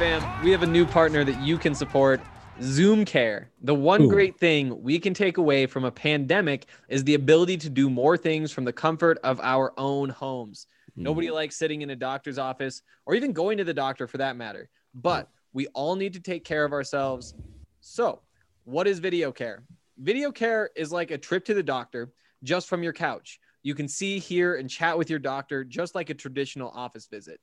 Fam. We have a new partner that you can support. Zoom Care. The one Ooh. great thing we can take away from a pandemic is the ability to do more things from the comfort of our own homes. Hmm. Nobody likes sitting in a doctor's office or even going to the doctor for that matter. But we all need to take care of ourselves. So, what is video care? Video care is like a trip to the doctor just from your couch. You can see, hear, and chat with your doctor just like a traditional office visit.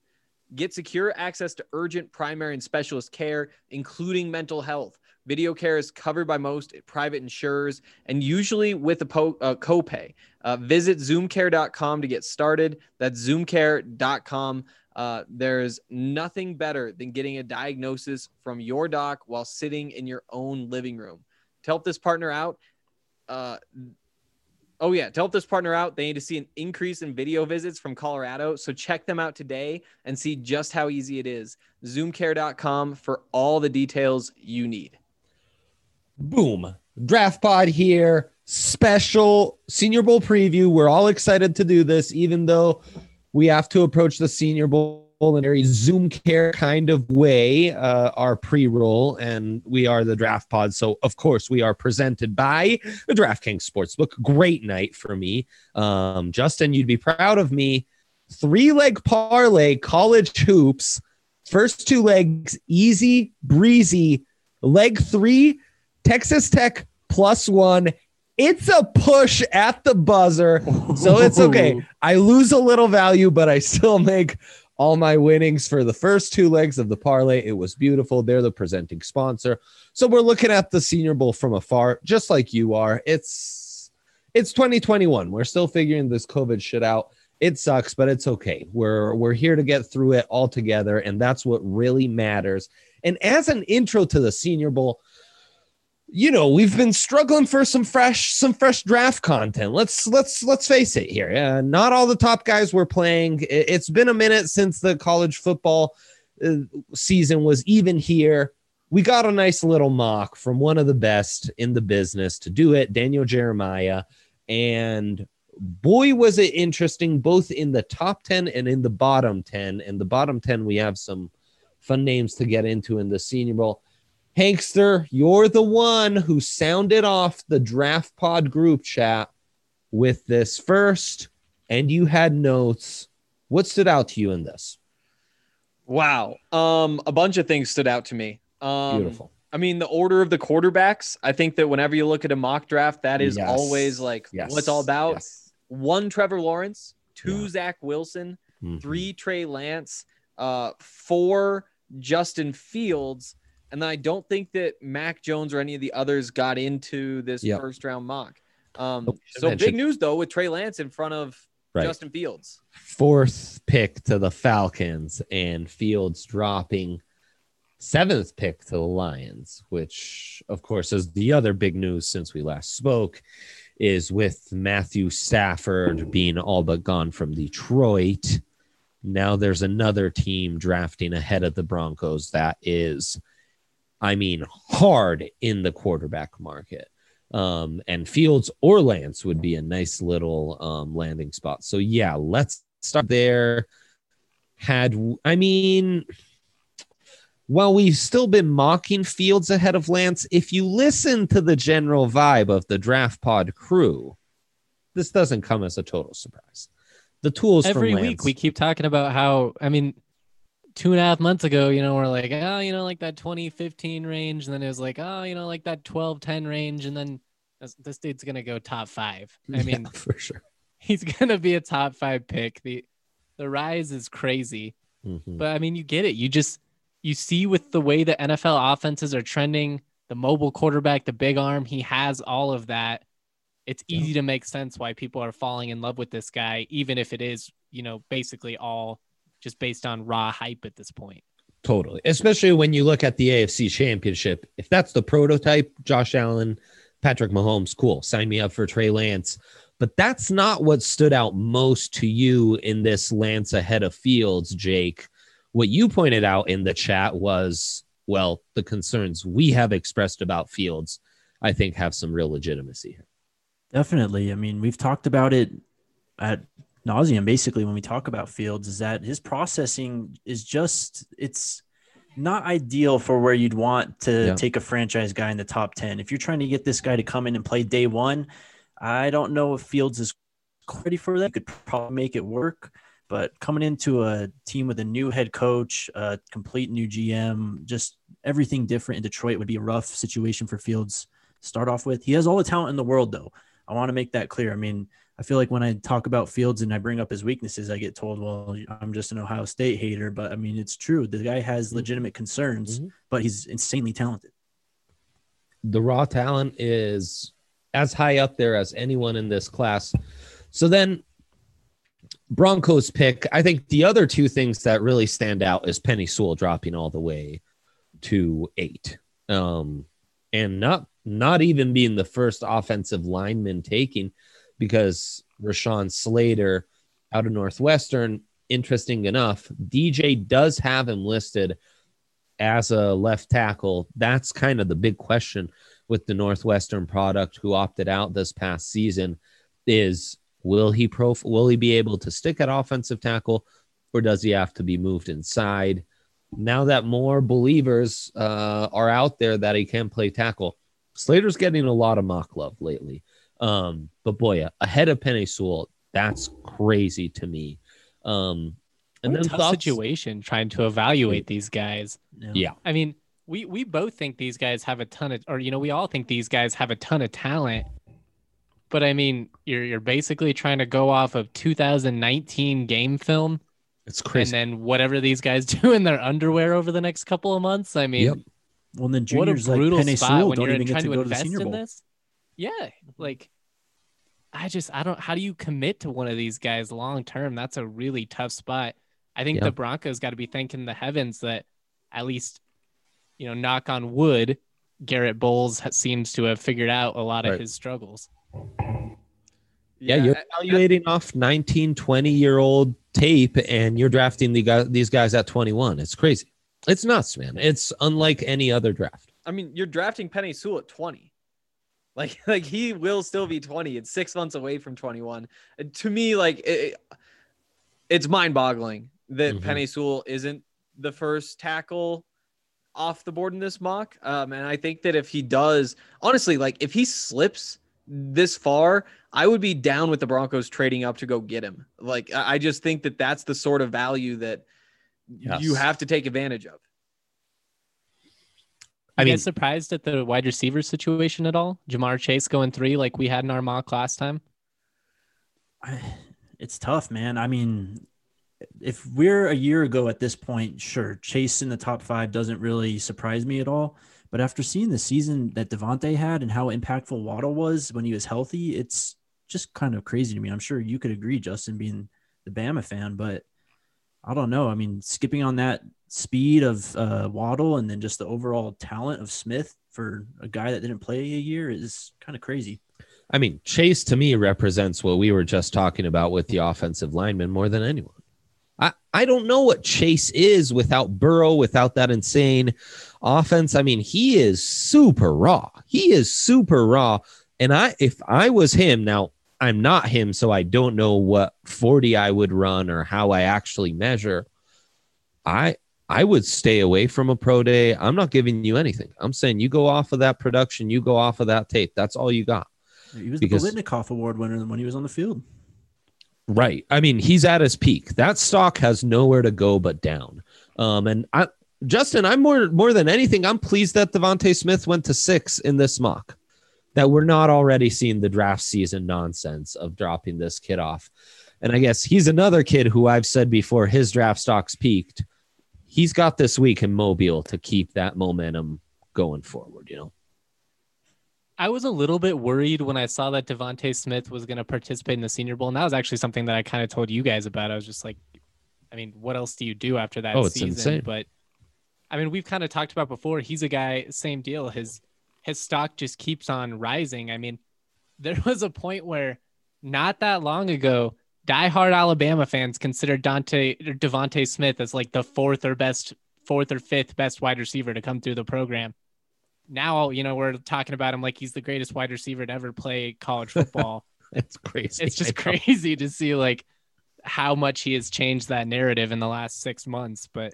Get secure access to urgent primary and specialist care, including mental health. Video care is covered by most private insurers and usually with a po- uh, copay. Uh, visit zoomcare.com to get started. That's zoomcare.com. Uh, there's nothing better than getting a diagnosis from your doc while sitting in your own living room. To help this partner out, uh, Oh yeah, to help this partner out, they need to see an increase in video visits from Colorado. So check them out today and see just how easy it is. Zoomcare.com for all the details you need. Boom. Draft pod here. Special Senior Bowl preview. We're all excited to do this, even though we have to approach the Senior Bowl in a very Zoom care kind of way, uh, our pre roll, and we are the draft pod. So, of course, we are presented by the DraftKings Sportsbook. Great night for me. Um, Justin, you'd be proud of me. Three leg parlay, college hoops. First two legs, easy, breezy. Leg three, Texas Tech plus one. It's a push at the buzzer. So it's okay. I lose a little value, but I still make all my winnings for the first two legs of the parlay. It was beautiful. They're the presenting sponsor. So we're looking at the Senior Bowl from afar, just like you are. It's it's 2021. We're still figuring this COVID shit out. It sucks, but it's okay. We're we're here to get through it all together, and that's what really matters. And as an intro to the Senior Bowl, you know we've been struggling for some fresh some fresh draft content. Let's let's let's face it here. Uh, not all the top guys were playing. It- it's been a minute since the college football uh, season was even here. We got a nice little mock from one of the best in the business to do it daniel jeremiah. And boy was it interesting both in the top 10 and in the bottom 10 and the bottom 10 we have some fun names to get into in the senior bowl Hankster, you're the one who sounded off the draft pod group chat with this first, and you had notes. What stood out to you in this? Wow. Um, a bunch of things stood out to me. Um, Beautiful. I mean, the order of the quarterbacks. I think that whenever you look at a mock draft, that is Yes. always like Yes. what it's all about. Yes. One Trevor Lawrence, two Yeah. Zach Wilson, Mhm. three Trey Lance, uh, four Justin Fields, and then I don't think that Mac Jones or any of the others got into this Yep. first round mock. Um, Oh, so big news though with Trey Lance in front of Right. Justin Fields. Fourth pick to the Falcons, and Fields dropping seventh pick to the Lions, which, of course, is the other big news since we last spoke, is with Matthew Stafford being all but gone from Detroit. Now there's another team drafting ahead of the Broncos that is, I mean, hard in the quarterback market. Um, and Fields or Lance would be a nice little um, landing spot. So, yeah, let's start there. Had, I mean, while we've still been mocking Fields ahead of Lance, if you listen to the general vibe of the draft pod crew, this doesn't come as a total surprise. The tools every from week Lance, we keep talking about how i mean two and a half months ago you know we're like oh you know like that 2015 range and then it was like oh you know like that 12 10 range and then this, this dude's gonna go top five i Yeah, mean for sure. he's gonna be a top five pick the the rise is crazy Mhm. but i mean you get it you just you see with the way the nfl offenses are trending the mobile quarterback, the big arm. He has all of that. It's easy to make sense why people are falling in love with this guy, even if it is, you know, basically all just based on raw hype at this point. Totally. Especially when you look at the AFC championship. If that's the prototype, Josh Allen, Patrick Mahomes, cool. Sign me up for Trey Lance. But that's not what stood out most to you in this Lance ahead of Fields, Jake. What you pointed out in the chat was, well, the concerns we have expressed about Fields, I think, have some real legitimacy here. Definitely. I mean, we've talked about it at nauseum basically when we talk about Fields is that his processing is just it's not ideal for where you'd want to Yeah. take a franchise guy in the top 10. If you're trying to get this guy to come in and play day one, I don't know if Fields is ready for that. Could probably make it work, but coming into a team with a new head coach, a complete new GM, just everything different in Detroit would be a rough situation for Fields to start off with. He has all the talent in the world though. I want to make that clear. I mean, I feel like when I talk about Fields and I bring up his weaknesses, I get told, well, I'm just an Ohio State hater. But I mean, it's true. The guy has legitimate concerns, Mhm. but he's insanely talented. the raw talent is as high up there as anyone in this class. So then Broncos pick, I think the other two things that really stand out is Penei Sewell dropping all the way to eight. Um, and not not even being the first offensive lineman taking because Rashawn Slater out of Northwestern, interesting enough, DJ does have him listed as a left tackle. That's kind of the big question with the Northwestern product who opted out this past season is will he prof- will he be able to stick at offensive tackle or does he have to be moved inside? Now that more believers uh, are out there that he can play tackle, Slater's getting a lot of mock love lately. Um, but boy, yeah, ahead of Penei Sewell, that's crazy to me. Um, and What a then tough thoughts- situation trying to evaluate these guys. Yeah. I mean, we we both think these guys have a ton of, or you know, we all think these guys have a ton of talent. But I mean, you're you're basically trying to go off of 2019 game film, It's crazy. and then whatever these guys do in their underwear over the next couple of months. I mean, Yep. Well, and then what a juniors like brutal Penei spot Sewell when don't you're even get trying to to, go to the invest Senior in Bowl. this. Yeah, mm-hmm. like I just I don't. How do you commit to one of these guys long term? That's a really tough spot. I think Yeah. the Broncos got to be thanking the heavens that at least, you know, knock on wood, Garett Bolles seems to have figured out a lot of Right. his struggles. Yeah, you're I- evaluating off 19, 20 year old tape and you're drafting the guy, these guys at 21. It's crazy. It's nuts, man. It's unlike any other draft. I mean, you're drafting Penei Sewell at 20. Like, like he will still be 20. It's six months away from 21. Uh, To me, like, it, it's mind boggling that Mhm. Penei Sewell isn't the first tackle off the board in this mock. Um, and I think that if he does, honestly, like, if he slips this far, I would be down with the Broncos trading up to go get him. Like, I I just think that that's the sort of value that Yes. you have to take advantage of. I I mean- mean, surprised at the wide receiver situation at all? Ja'Marr Chase going three like we had in our mock last time. I, it's tough, man. I mean, if we're a year ago at this point, sure, Chase in the top five doesn't really surprise me at all. But after seeing the season that Devontae had and how impactful Waddle was when he was healthy, it's just kind of crazy to me. I'm sure you could agree, Justin, being the Bama fan, but I don't know. I mean, skipping on that speed of uh, Waddle and then just the overall talent of Smith for a guy that didn't play a year is kind of crazy. I mean, Chase to me represents what we were just talking about with the offensive lineman more than anyone. I, I don't know what Chase is without Burrow, without that insane offense. I mean, he is super raw. He is super raw. And I if I was him, now I'm not him, so I don't know what 40 I would run or how I actually measure. I I would stay away from a pro day. I'm not giving you anything. I'm saying you go off of that production, you go off of that tape. That's all you got. He was Because- the Biletnikoff Award winner when he was on the field. Right. I mean, he's at his peak. That stock has nowhere to go but down. Um, and I, Justin, I'm more more than anything, I'm pleased that Devonte Smith went to six in this mock. That we're not already seeing the draft season nonsense of dropping this kid off. And I guess he's another kid who I've said before his draft stocks peaked. He's got this week in Mobile to keep that momentum going forward, you know. I was a little bit worried when I saw that Devonte Smith was going to participate in the Senior Bowl, and that was actually something that I kind of told you guys about. I was just like, I mean, what else do you do after that Oh, season? insane. But I mean, we've kind of talked about before. He's a guy, same deal. His his stock just keeps on rising. I mean, there was a point where not that long ago, diehard Alabama fans considered Dante or Devonte Smith as like the fourth or best, fourth or fifth best wide receiver to come through the program. Now, you know, we're talking about him like he's the greatest wide receiver to ever play college football. It's crazy. it's just crazy to see like how much he has changed that narrative in the last six months. But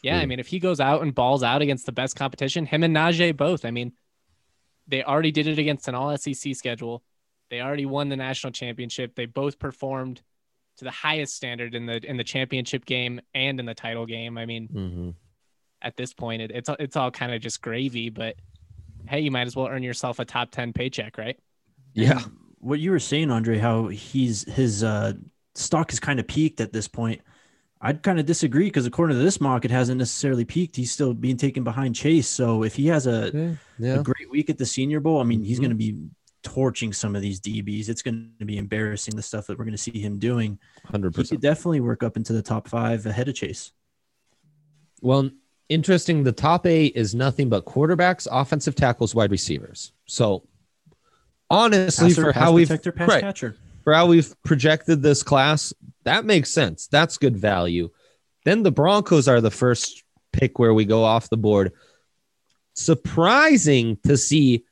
yeah, I mean, if he goes out and balls out against the best competition, him and Najee both. I mean, they already did it against an all SEC schedule. They already won the national championship. They both performed to the highest standard in the in the championship game and in the title game. I mean, Mhm. at this point, it, it's it's all kind of just gravy. But hey, you might as well earn yourself a top ten paycheck, right? Yeah. what you were saying, Andre, how he's his uh, stock is kind of peaked at this point. I'd kind of disagree because according to this mock, it hasn't necessarily peaked. He's still being taken behind Chase. So if he has a, Yeah. a great week at the Senior Bowl, I mean, he's Mhm. going to be torching some of these DBs. It's going to be embarrassing the stuff that we're going to see him doing. Hundred percent. He could definitely work up into the top five ahead of Chase. Well, interesting. The top eight is nothing but quarterbacks, offensive tackles, wide receivers. So, honestly, Passer, for how we've right, catcher. for how we've projected this class, that makes sense. That's good value. Then the Broncos are the first pick where we go off the board. Surprising to see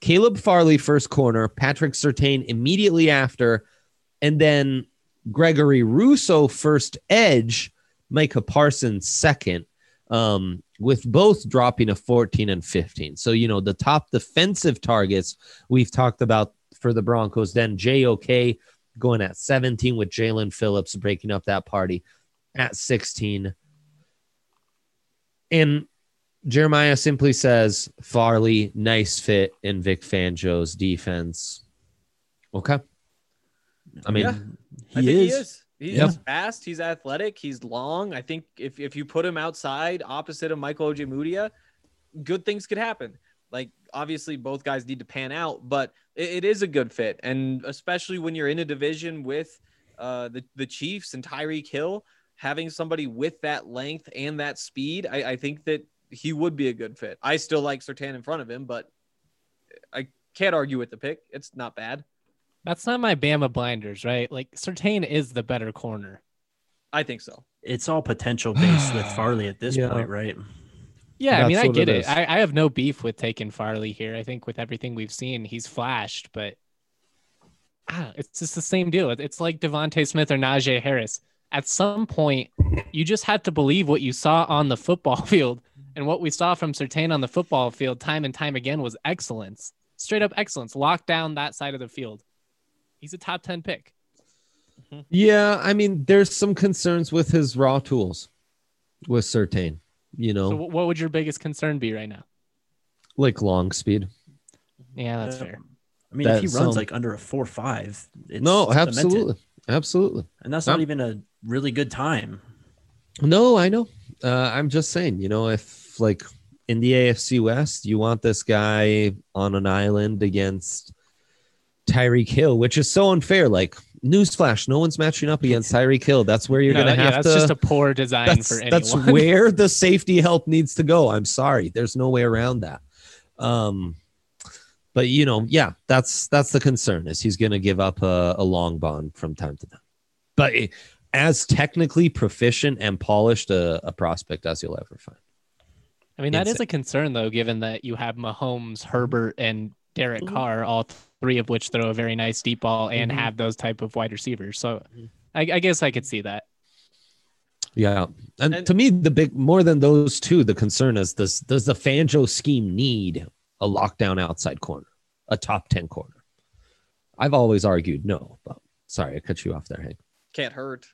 Caleb Farley first corner, Patrick Surtain immediately after, and then Gregory Rousseau first edge, Micah Parsons second, um, with both dropping a 14 and 15. So, you know, the top defensive targets we've talked about for the Broncos, then JOK going at 17 with Jaelan Phillips breaking up that party at 16. And Jeremiah simply says, Farley, nice fit in Vic Fangio's defense. Okay. I mean, Yeah. He I think is. he is. He's Yep. fast. He's athletic. He's long. I think if, if you put him outside opposite of Michael Ojemudia, good things could happen. Like obviously both guys need to pan out, but it, it is a good fit. And especially when you're in a division with uh, the, the Chiefs and Tyreek Hill, having somebody with that length and that speed, I, I think that he would be a good fit. I still like Surtain in front of him, but I can't argue with the pick. It's not bad. That's not my Bama blinders, right? Like Surtain is the better corner. I think so. It's all potential based with Farley at this Yeah. point, right? Yeah, I mean, I get it it. is. I, I have no beef with taking Farley here. I think with everything we've seen, he's flashed, but ah, it's just the same deal. It's like Devonte Smith or Najee Harris. At some point, you just have to believe what you saw on the football field, and what we saw from Surtain on the football field time and time again was excellence, straight up excellence. Lock down that side of the field. He's a top ten pick. yeah, I mean, there's some concerns with his raw tools with Surtain, you know, So, what would your biggest concern be right now? like long speed. Yeah, that's Uh, fair. I mean, if he That's, runs like under a four five, it's no, cemented. absolutely. Absolutely. and that's not even a really good time. No, I know. Uh, I'm just saying, you know, if like in the AFC West, you want this guy on an island against Tyreek Hill, which is so unfair. Like, newsflash, no one's matching up against Tyreek Hill. That's where you're No, going to that- yeah, have that's to. just a poor design that's, for anyone. that's where the safety help needs to go. I'm sorry. There's no way around that. Um, but you know, yeah, that's that's the concern is he's going to give up a, a long bond from time to time. But it- as technically proficient and polished a, a prospect as you'll ever find. I mean, that is Insane. a concern though, given that you have Mahomes, Herbert, and Derek Carr, all three of which throw a very nice deep ball and Mhm. have those type of wide receivers. So, I, I guess I could see that. Yeah, and, And- to me, the big more than those two, the concern is this: does the Fangio scheme need a lockdown outside corner, a top ten corner? I've always argued no, but sorry, I cut you off there, Hank. Can't hurt.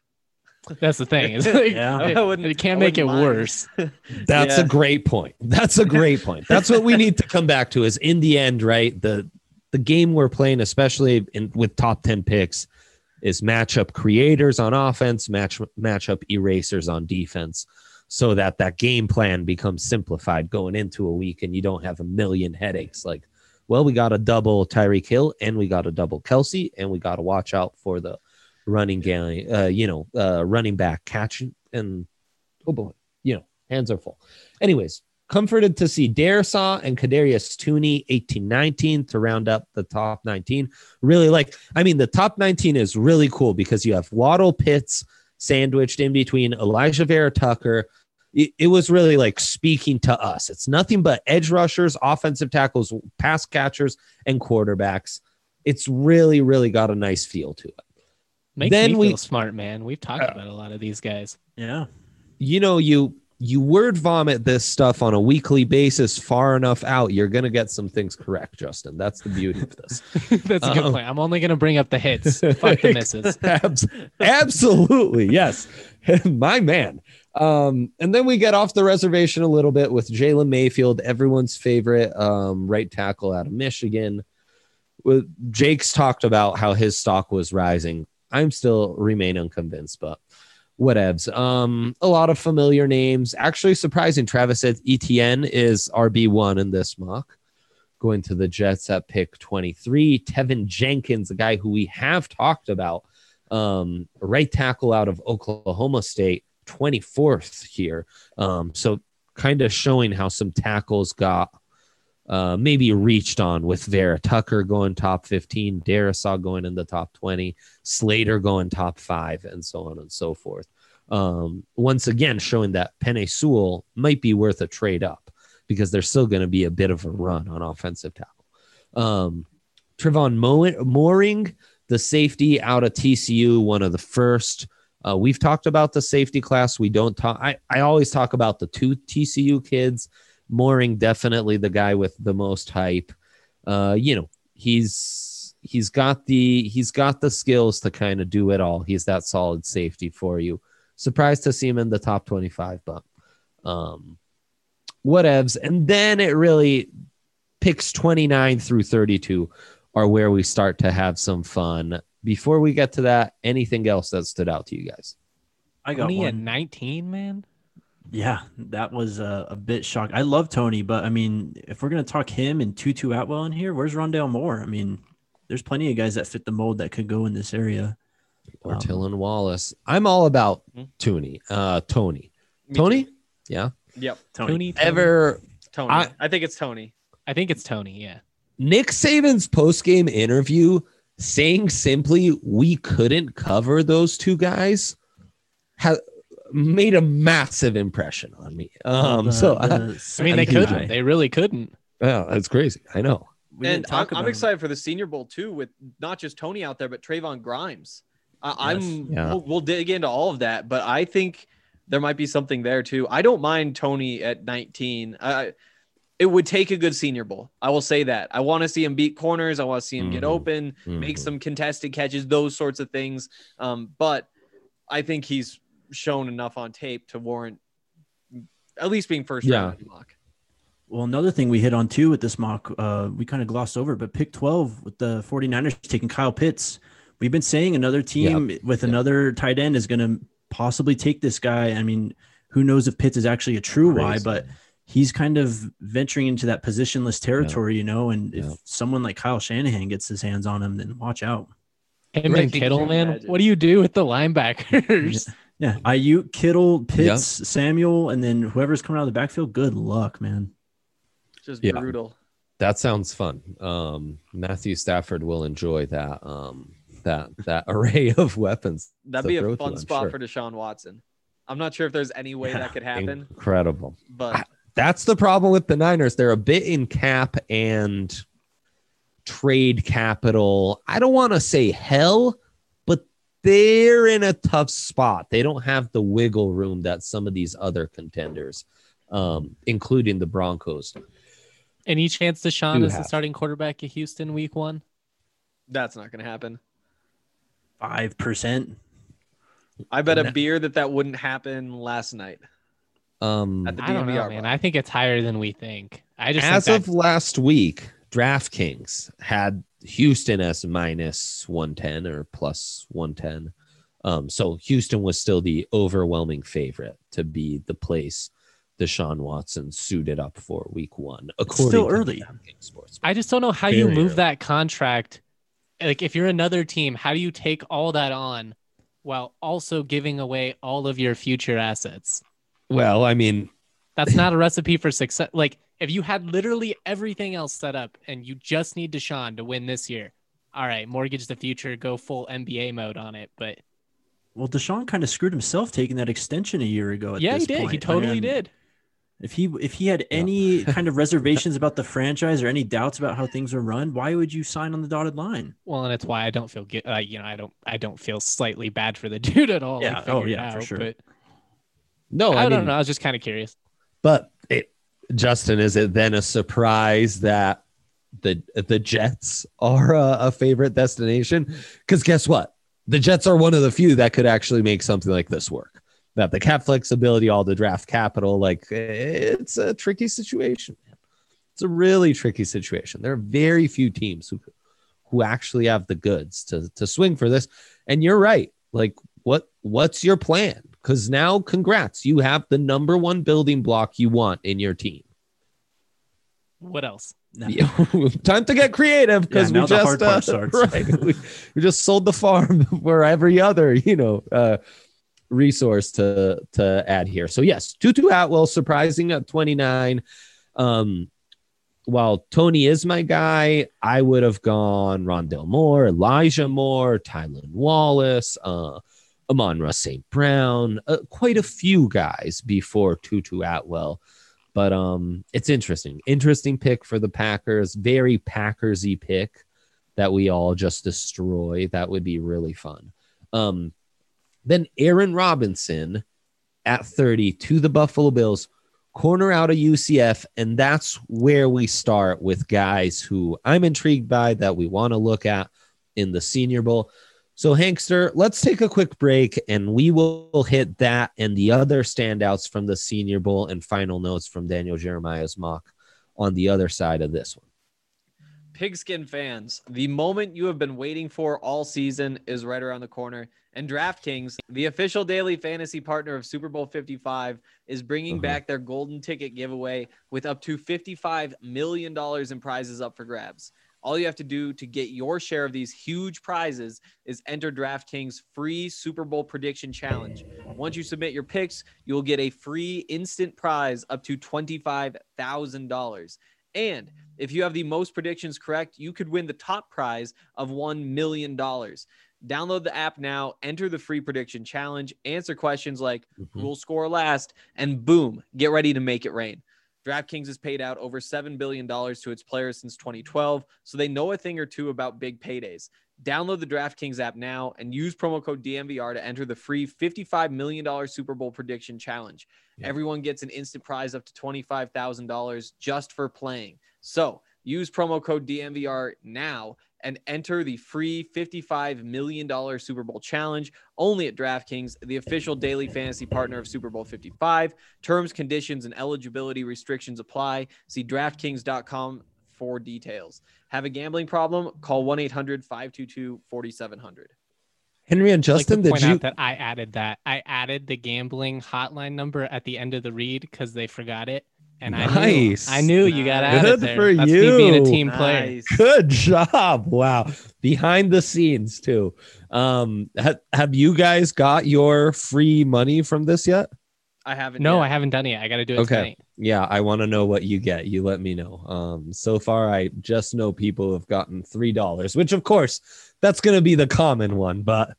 That's the thing. It's like, Yeah. it, I wouldn't- it can't I make it wouldn't mind. worse. That's Yeah. a great point. That's a great point. That's what we need to come back to. Is in the end, right? The the game we're playing, especially in with top ten picks, is matchup creators on offense, match matchup erasers on defense, so that that game plan becomes simplified going into a week, and you don't have a million headaches like Well, we got a double Tyreek Hill and we got a double Kelce, and we got to watch out for the running gang, uh, you know, uh, running back catching and oh boy, you know, hands are full. Anyways, comforted to see Darrisaw and Kadarius Toney 18 19 to round up the top 19. Really like, I mean, the top 19 is really cool because you have Waddle Pitts sandwiched in between Alijah Vera Tucker. It was really like speaking to us. It's nothing but edge rushers, offensive tackles, pass catchers, and quarterbacks. It's really, really got a nice feel to it. Makes Then me we- feel smart, man. We've talked Uh, about a lot of these guys. Yeah. you know you you word vomit this stuff on a weekly basis far enough out you're going to get some things correct justin that's the beauty of this That's a good Um, point. I'm only gonna bring up the hits. Fuck the misses. Abs- absolutely yes my man um and then we get off the reservation a little bit with jalen mayfield everyone's favorite um right tackle out of michigan jake's talked about how his stock was rising i'm still remain unconvinced but whatevs. Um, a lot of familiar names. Actually, surprising. Travis Etienne is RB one in this mock, going to the Jets at pick twenty three. Teven Jenkins, a guy who we have talked about, um, right tackle out of Oklahoma State, twenty fourth here. Um, so kind of showing how some tackles got. Uh, maybe reached on with Vera Tucker going top 15, Darrisaw going in the top 20, Slater going top five, and so on and so forth. Um, once again, showing that Penei Sewell might be worth a trade up because there's still going to be a bit of a run on offensive tackle. Um, Trevon Mo- Moehrig, the safety out of TCU, one of the first. Uh, we've talked about the safety class. We don't talk. I, I always talk about the two TCU kids. Moehrig, definitely the guy with the most hype. Uh, you know, he's he's got the he's got the skills to kind of do it all. He's that solid safety for you. Surprised to see him in the top 25, but um whatevs. And then it really picks 29 through 32 are where we start to have some fun. Before we get to that, anything else that stood out to you guys? I got Toney one. at 19, man. Yeah, that was a, a bit shock. I love Toney, but I mean, if we're gonna talk him and Tutu Atwell in here, where's Rondale Moore? I mean, there's plenty of guys that fit the mold that could go in this area. Or Um, Tylan Wallace. I'm all about Hmm? Toney. Uh Toney. Me Toney? too. Yeah. Yep. Toney. Toney, Toney. Ever Toney. I- I, think it's Toney. I think it's Toney. Yeah. Nick Saban's post-game interview saying simply we couldn't cover those two guys ha- made a massive impression on me. Um The- so the I, I mean, they couldn't. that. They really couldn't. yeah, that's crazy. I know. We and talk I'm, I'm excited for the Senior Bowl too, with not just Toney out there, but Trevon Grimes. I, Yes. I'm. Yeah. We'll, we'll dig into all of that, but I think there might be something there too. I don't mind Toney at 19. I, it would take a good Senior Bowl. I will say that. I want to see him beat corners. I want to see him get Mhm. open, make Mhm. some contested catches, those sorts of things. Um, but I think he's shown enough on tape to warrant at least being first Yeah. round mock. Well, another thing we hit on too with this mock, uh, we kind of glossed over, but pick 12 with the 49ers taking Kyle Pitts. We've been saying another team with Yep. another tight end is going to possibly take this guy. I mean, who knows if Pitts is actually a true Y, but he's kind of venturing into that positionless territory, you know. And if someone like Kyle Shanahan gets his hands on him, then watch out. Him and Kittle, man. What do you do with the linebackers? Yeah, Aiyuk, Kittle, Pitts, Samuel, and then whoever's coming out of the backfield. Good luck, man. Just Yeah. brutal. That sounds fun. Um Matthew Stafford will enjoy that um that that array of weapons. That'd be a throw to, fun I'm spot sure. for Deshaun Watson. I'm not sure if there's any way Yeah. that could happen, Incredible. but That's the problem with the Niners. They're a bit in cap and trade capital. I don't want to say hell, but they're in a tough spot. They don't have the wiggle room that some of these other contenders, um, including the Broncos. Any chance Deshaun Do is the starting quarterback at Houston week one? that's not going to happen. Five percent. I bet a beer that that wouldn't happen last night Um, at the I don't know, man. I think it's higher than we think. I just as think of last week, DraftKings had Houston as minus 110 or plus 110. Um, so Houston was still the overwhelming favorite to be the place Deshaun Watson suited up for week one. It's still according to early. Sports. I just don't know how you move early. that contract. Like, if you're another team, how do you take all that on while also giving away all of your future assets? Well, I mean, That's not a recipe for success. Like, if you had literally everything else set up and you just need Deshaun to win this year, all right, mortgage the future, go full NBA mode on it. But Well, Deshaun kind of screwed himself taking that extension a year ago. At yeah, he this did. point. He I totally mean, did. If he if he had any kind of reservations about the franchise or any doubts about how things were run, why would you sign on the dotted line? Well, and it's why I don't feel good. Uh, you know, I don't. I don't feel slightly bad for the dude at all. Yeah, Like, oh, figure it yeah, for sure. But no, I, I, don't know. I was just kind of curious. But it, Justin, is it then a surprise that the the Jets are a, a favorite destination? Because guess what, the Jets are one of the few that could actually make something like this work. That the cap flexibility, all the draft capital, like it's a tricky situation. It's a really tricky situation. There are very few teams who who actually have the goods to to swing for this. And you're right. Like, what what's your plan? Because now, congrats, you have the number one building block you want in your team. What else? Time to get creative because Yeah, we just uh, right, we, we just sold the farm for every other you know uh, resource to to add here. So yes, Tutu Atwell surprising at 29. Um, while Toney is my guy, I would have gone Rondale Moore, Elijah Moore, Tylan Wallace, uh, Amon-Ra St. Brown, uh, quite a few guys before Tutu Atwell. But um, it's interesting. Interesting pick for the Packers. Very Packersy pick that we all just destroy. That would be really fun. Um, then Aaron Robinson at 30 to the Buffalo Bills, corner out of UCF. And that's where we start with guys who I'm intrigued by that we want to look at in the Senior Bowl. So, Hankster, let's take a quick break and we will hit that and the other standouts from the Senior Bowl and final notes from Daniel Jeremiah's mock on the other side of this one. Pigskin fans, the moment you have been waiting for all season is right around the corner. And DraftKings, the official daily fantasy partner of Super Bowl 55, is bringing Uh-huh. back their golden ticket giveaway with up to $55 million in prizes up for grabs. All you have to do to get your share of these huge prizes is enter DraftKings free Super Bowl prediction challenge. Once you submit your picks, you'll get a free instant prize up to $25,000. And if you have the most predictions correct, you could win the top prize of $1 million. Download the app now, enter the free prediction challenge, answer questions like mm-hmm. who will score last, and boom, get ready to make it rain. DraftKings has paid out over $7 billion to its players since 2012, so they know a thing or two about big paydays. Download the DraftKings app now and use promo code DMVR to enter the free $55 million Super Bowl prediction challenge. Yeah. Everyone gets an instant prize up to $25,000 just for playing. So use promo code DMVR now and enter the free $55 million Super Bowl challenge only at DraftKings, the official daily fantasy partner of Super Bowl 55. Terms, conditions, and eligibility restrictions apply. See DraftKings.com for details. Have a gambling problem? Call 1 800 522 4700. Henry and Justin, like to did point you? out that I added that. I added the gambling hotline number at the end of the read because they forgot it, and I knew, Nice. I knew you got Nice. added Good there. for That's me being a you. team player. Nice. Good job. Wow. Behind the scenes too. Um ha- have you guys got your free money from this yet? I haven't. No, yet. I haven't done it. yet. I got to do it Okay. tonight. Yeah, I want to know what you get. You let me know. Um so far I just know people have gotten $3, which of course that's going to be the common one, but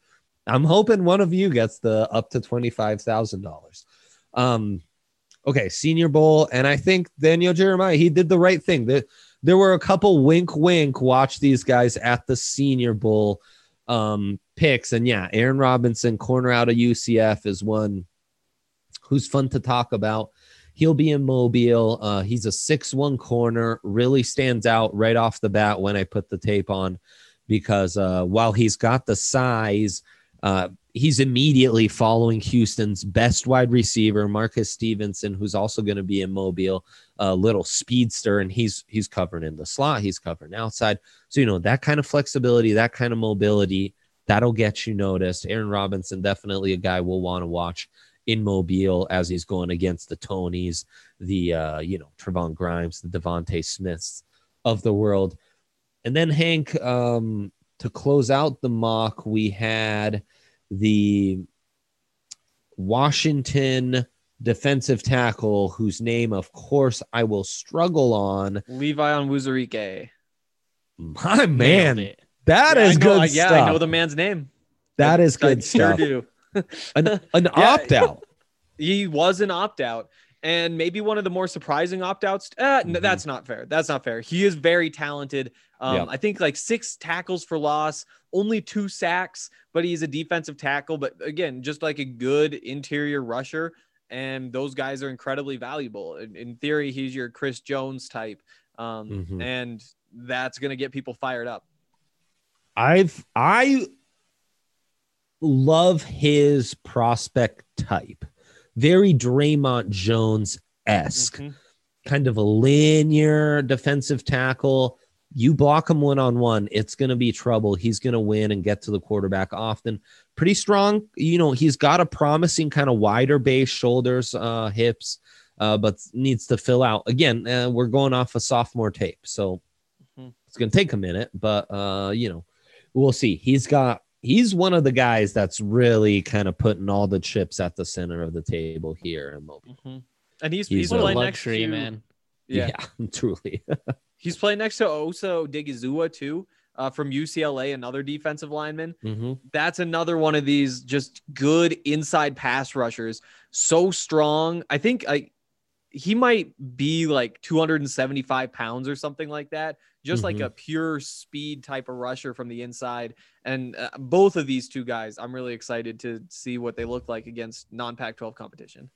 I'm hoping one of you gets the up to $25,000. Um okay, Senior Bowl and I think Daniel Jeremiah he did the right thing. The, there were a couple wink wink watch these guys at the Senior Bowl um picks and yeah, Aaron Robinson corner out of UCF is one who's fun to talk about. He'll be in Mobile. Uh, he's a six-one corner. Really stands out right off the bat when I put the tape on, because uh, while he's got the size, uh, he's immediately following Houston's best wide receiver, Marcus Stevenson, who's also going to be in Mobile, a little speedster, and he's he's covering in the slot. He's covering outside. So you know that kind of flexibility, that kind of mobility, that'll get you noticed. Aaron Robinson, definitely a guy we'll want to watch in Mobile as he's going against the Toneys, the uh, you know Trevon Grimes, the Devonte Smiths of the world, and then Hank um, to close out the mock, we had the Washington defensive tackle, whose name, of course, I will struggle on. Levi on Wuzurike. My man, that Yeah, is know, good I- stuff. Yeah, I know the man's name. that is I good sure stuff. do. An, an Yeah. opt out. He was an opt out. And maybe one of the more surprising opt outs. Uh, no, Mhm. that's not fair. That's not fair. He is very talented. Um. I think like six tackles for loss, only two sacks, but he's a defensive tackle. But again, just like a good interior rusher. And those guys are incredibly valuable. In, in theory, he's your Chris Jones type. Um, Mhm. And that's going to get people fired up. I've I love his prospect type. Very Draymond Jones esque, Mhm. kind of a linear defensive tackle. You block him one on one, it's going to be trouble. He's going to win and get to the quarterback often. Pretty strong. You know, he's got a promising kind of wider base, shoulders, uh, hips, uh, but needs to fill out. Again, uh, we're going off a sophomore tape. So Mhm. it's going to take a minute, but, uh, you know, we'll see. He's got he's one of the guys that's really kind of putting all the chips at the center of the table here in Mobile. Mhm. And he's, He's he's, a What a playing next to, man. Yeah. truly. He's playing next to Osa Odighizuwa too, uh, from UCLA, another defensive lineman. hmm That's another one of these just good inside pass rushers. So strong. I think I he might be like 275 pounds or something like that. Just like Mhm. a pure speed type of rusher from the inside. And uh, both of these two guys, I'm really excited to see what they look like against non-Pac-12 competition.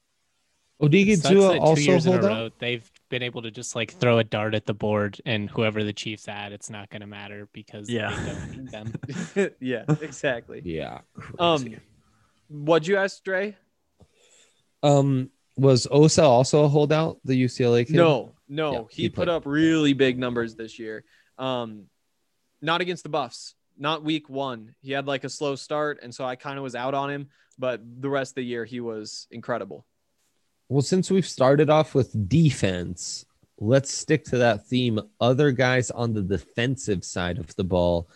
Odigi Sucks two also years in a hold out. row, they've been able to just like throw a dart at the board, and whoever the Chiefs add, it's not going to matter because Yeah. they don't beat them. yeah, exactly. Yeah. Um, crazy. what'd you ask, Dre? Um, was Osa also a holdout? The UCLA kid? No, no, Yeah, he, he put up really big numbers this year. Um, not against the Buffs, not week one. He had like a slow start, and so I kind of was out on him. But the rest of the year, he was incredible. Well, since we've started off with defense, let's stick to that theme. Other guys on the defensive side of the ball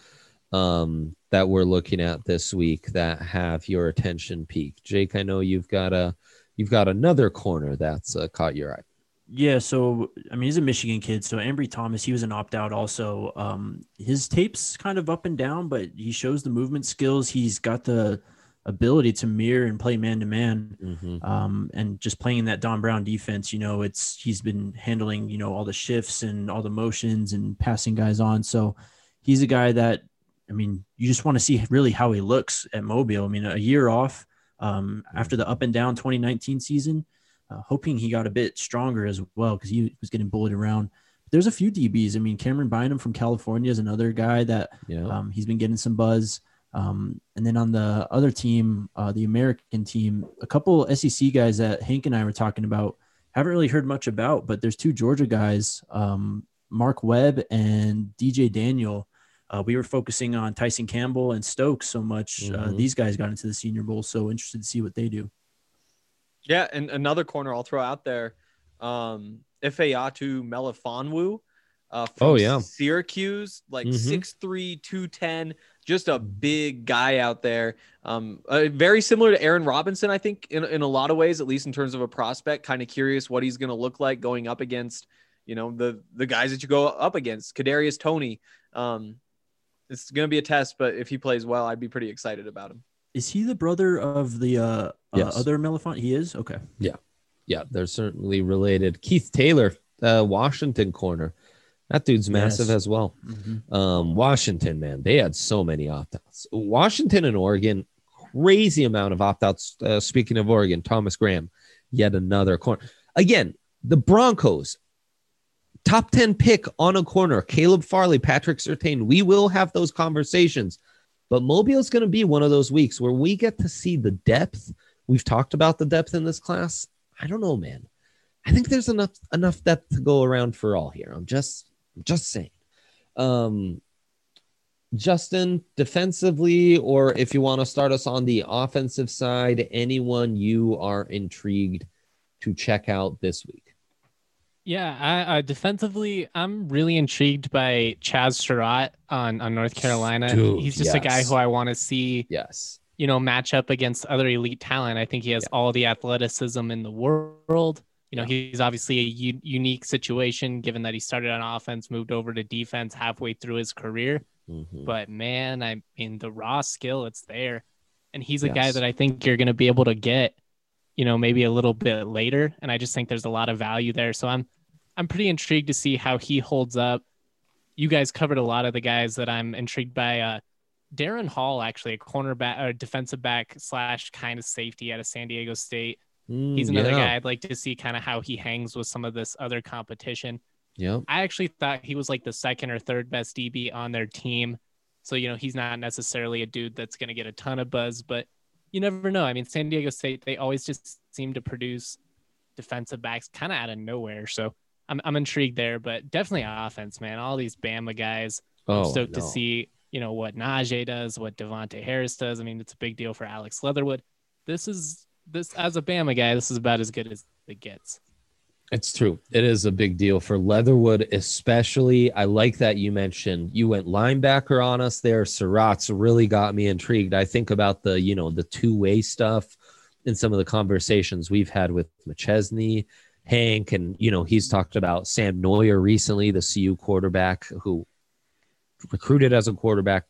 um, that we're looking at this week that have your attention peaked. Jake, I know you've got a you've got another corner that's uh, caught your eye. Yeah, so I mean, he's a Michigan kid. So Ambry Thomas, he was an opt out. Also, um, his tape's kind of up and down, but he shows the movement skills. He's got the ability to mirror and play man to man. Um, and just playing in that Don Brown defense, you know, it's he's been handling, you know, all the shifts and all the motions and passing guys on. So he's a guy that, I mean, you just want to see really how he looks at Mobile. I mean, a year off um, after the up and down 2019 season, uh, hoping he got a bit stronger as well because he was getting bullied around. There's a few DBs. I mean, Camryn Bynum from California is another guy that Yeah. um, he's been getting some buzz. Um, and then on the other team, uh, the American team, a couple SEC guys that Hank and I were talking about, haven't really heard much about, but there's two Georgia guys, um, Mark Webb and DJ Daniel. Uh, we were focusing on Tyson Campbell and Stokes so much. Uh, Mhm. these guys got into the Senior Bowl, so interested to see what they do. Yeah, and another corner I'll throw out there, um, Ifeatu Melifonwu, uh, from Oh, yeah. Syracuse, like Mhm. 6'3", 210, just a big guy out there. Um, uh, very similar to Aaron Robinson, I think, in, in a lot of ways, at least in terms of a prospect. Kind of curious what he's going to look like going up against, you know, the the guys that you go up against. Kadarius Toney. Um, it's going to be a test, but if he plays well, I'd be pretty excited about him. Is he the brother of the uh, Yes. uh, other Melifont? He is? Okay. Yeah, Yeah. they're certainly related. Keith Taylor, uh, Washington corner. That dude's massive Yes. as well. Mhm. Um, Washington, man, they had so many opt outs. Washington and Oregon, crazy amount of opt outs. Uh, speaking of Oregon, Thomas Graham, yet another corner. Again, the Broncos, top 10 pick on a corner. Caleb Farley, Patrick Surtain. We will have those conversations. But Mobile's going to be one of those weeks where we get to see the depth. We've talked about the depth in this class. I don't know, man. I think there's enough enough depth to go around for all here. I'm just just saying. Um Justin, defensively, or if you want to start us on the offensive side, anyone you are intrigued to check out this week? Yeah, I, uh, defensively, I'm really intrigued by Chaz Surratt on, on North Carolina. Dude, He's just a guy who I want to see, Yes. you know, match up against other elite talent. I think he has all the athleticism in the world. You know, he's obviously a u- unique situation given that he started on offense, moved over to defense halfway through his career. Mhm. But man, I mean, the raw skill, it's there. And he's a guy that I think you're going to be able to get, you know, maybe a little bit later. And I just think there's a lot of value there. So I'm, I'm pretty intrigued to see how he holds up. You guys covered a lot of the guys that I'm intrigued by. Uh, Darren Hall, actually, a cornerback or defensive back slash kind of safety out of San Diego State. He's Mm, another yeah. guy I'd like to see kind of how he hangs with some of this other competition. Yeah. I actually thought he was like the second or third best DB on their team. So, you know, he's not necessarily a dude that's going to get a ton of buzz, but you never know. I mean, San Diego State, they always just seem to produce defensive backs kind of out of nowhere. So I'm, I'm intrigued there, but definitely offense, man. All these Bama guys, I'm Oh, stoked to see, you know, what Najee does, what Devonte Harris does. I mean, it's a big deal for Alex Leatherwood. This is this as a Bama guy, this is about as good as it gets. It's true. It is a big deal for Leatherwood, especially. I like that you mentioned you went linebacker on us there. Surratt's really got me intrigued. I think about the, you know, the two-way stuff in some of the conversations we've had with McChesney, Hank, and you know, he's talked about Sam Noyer recently, the CU quarterback who recruited as a quarterback,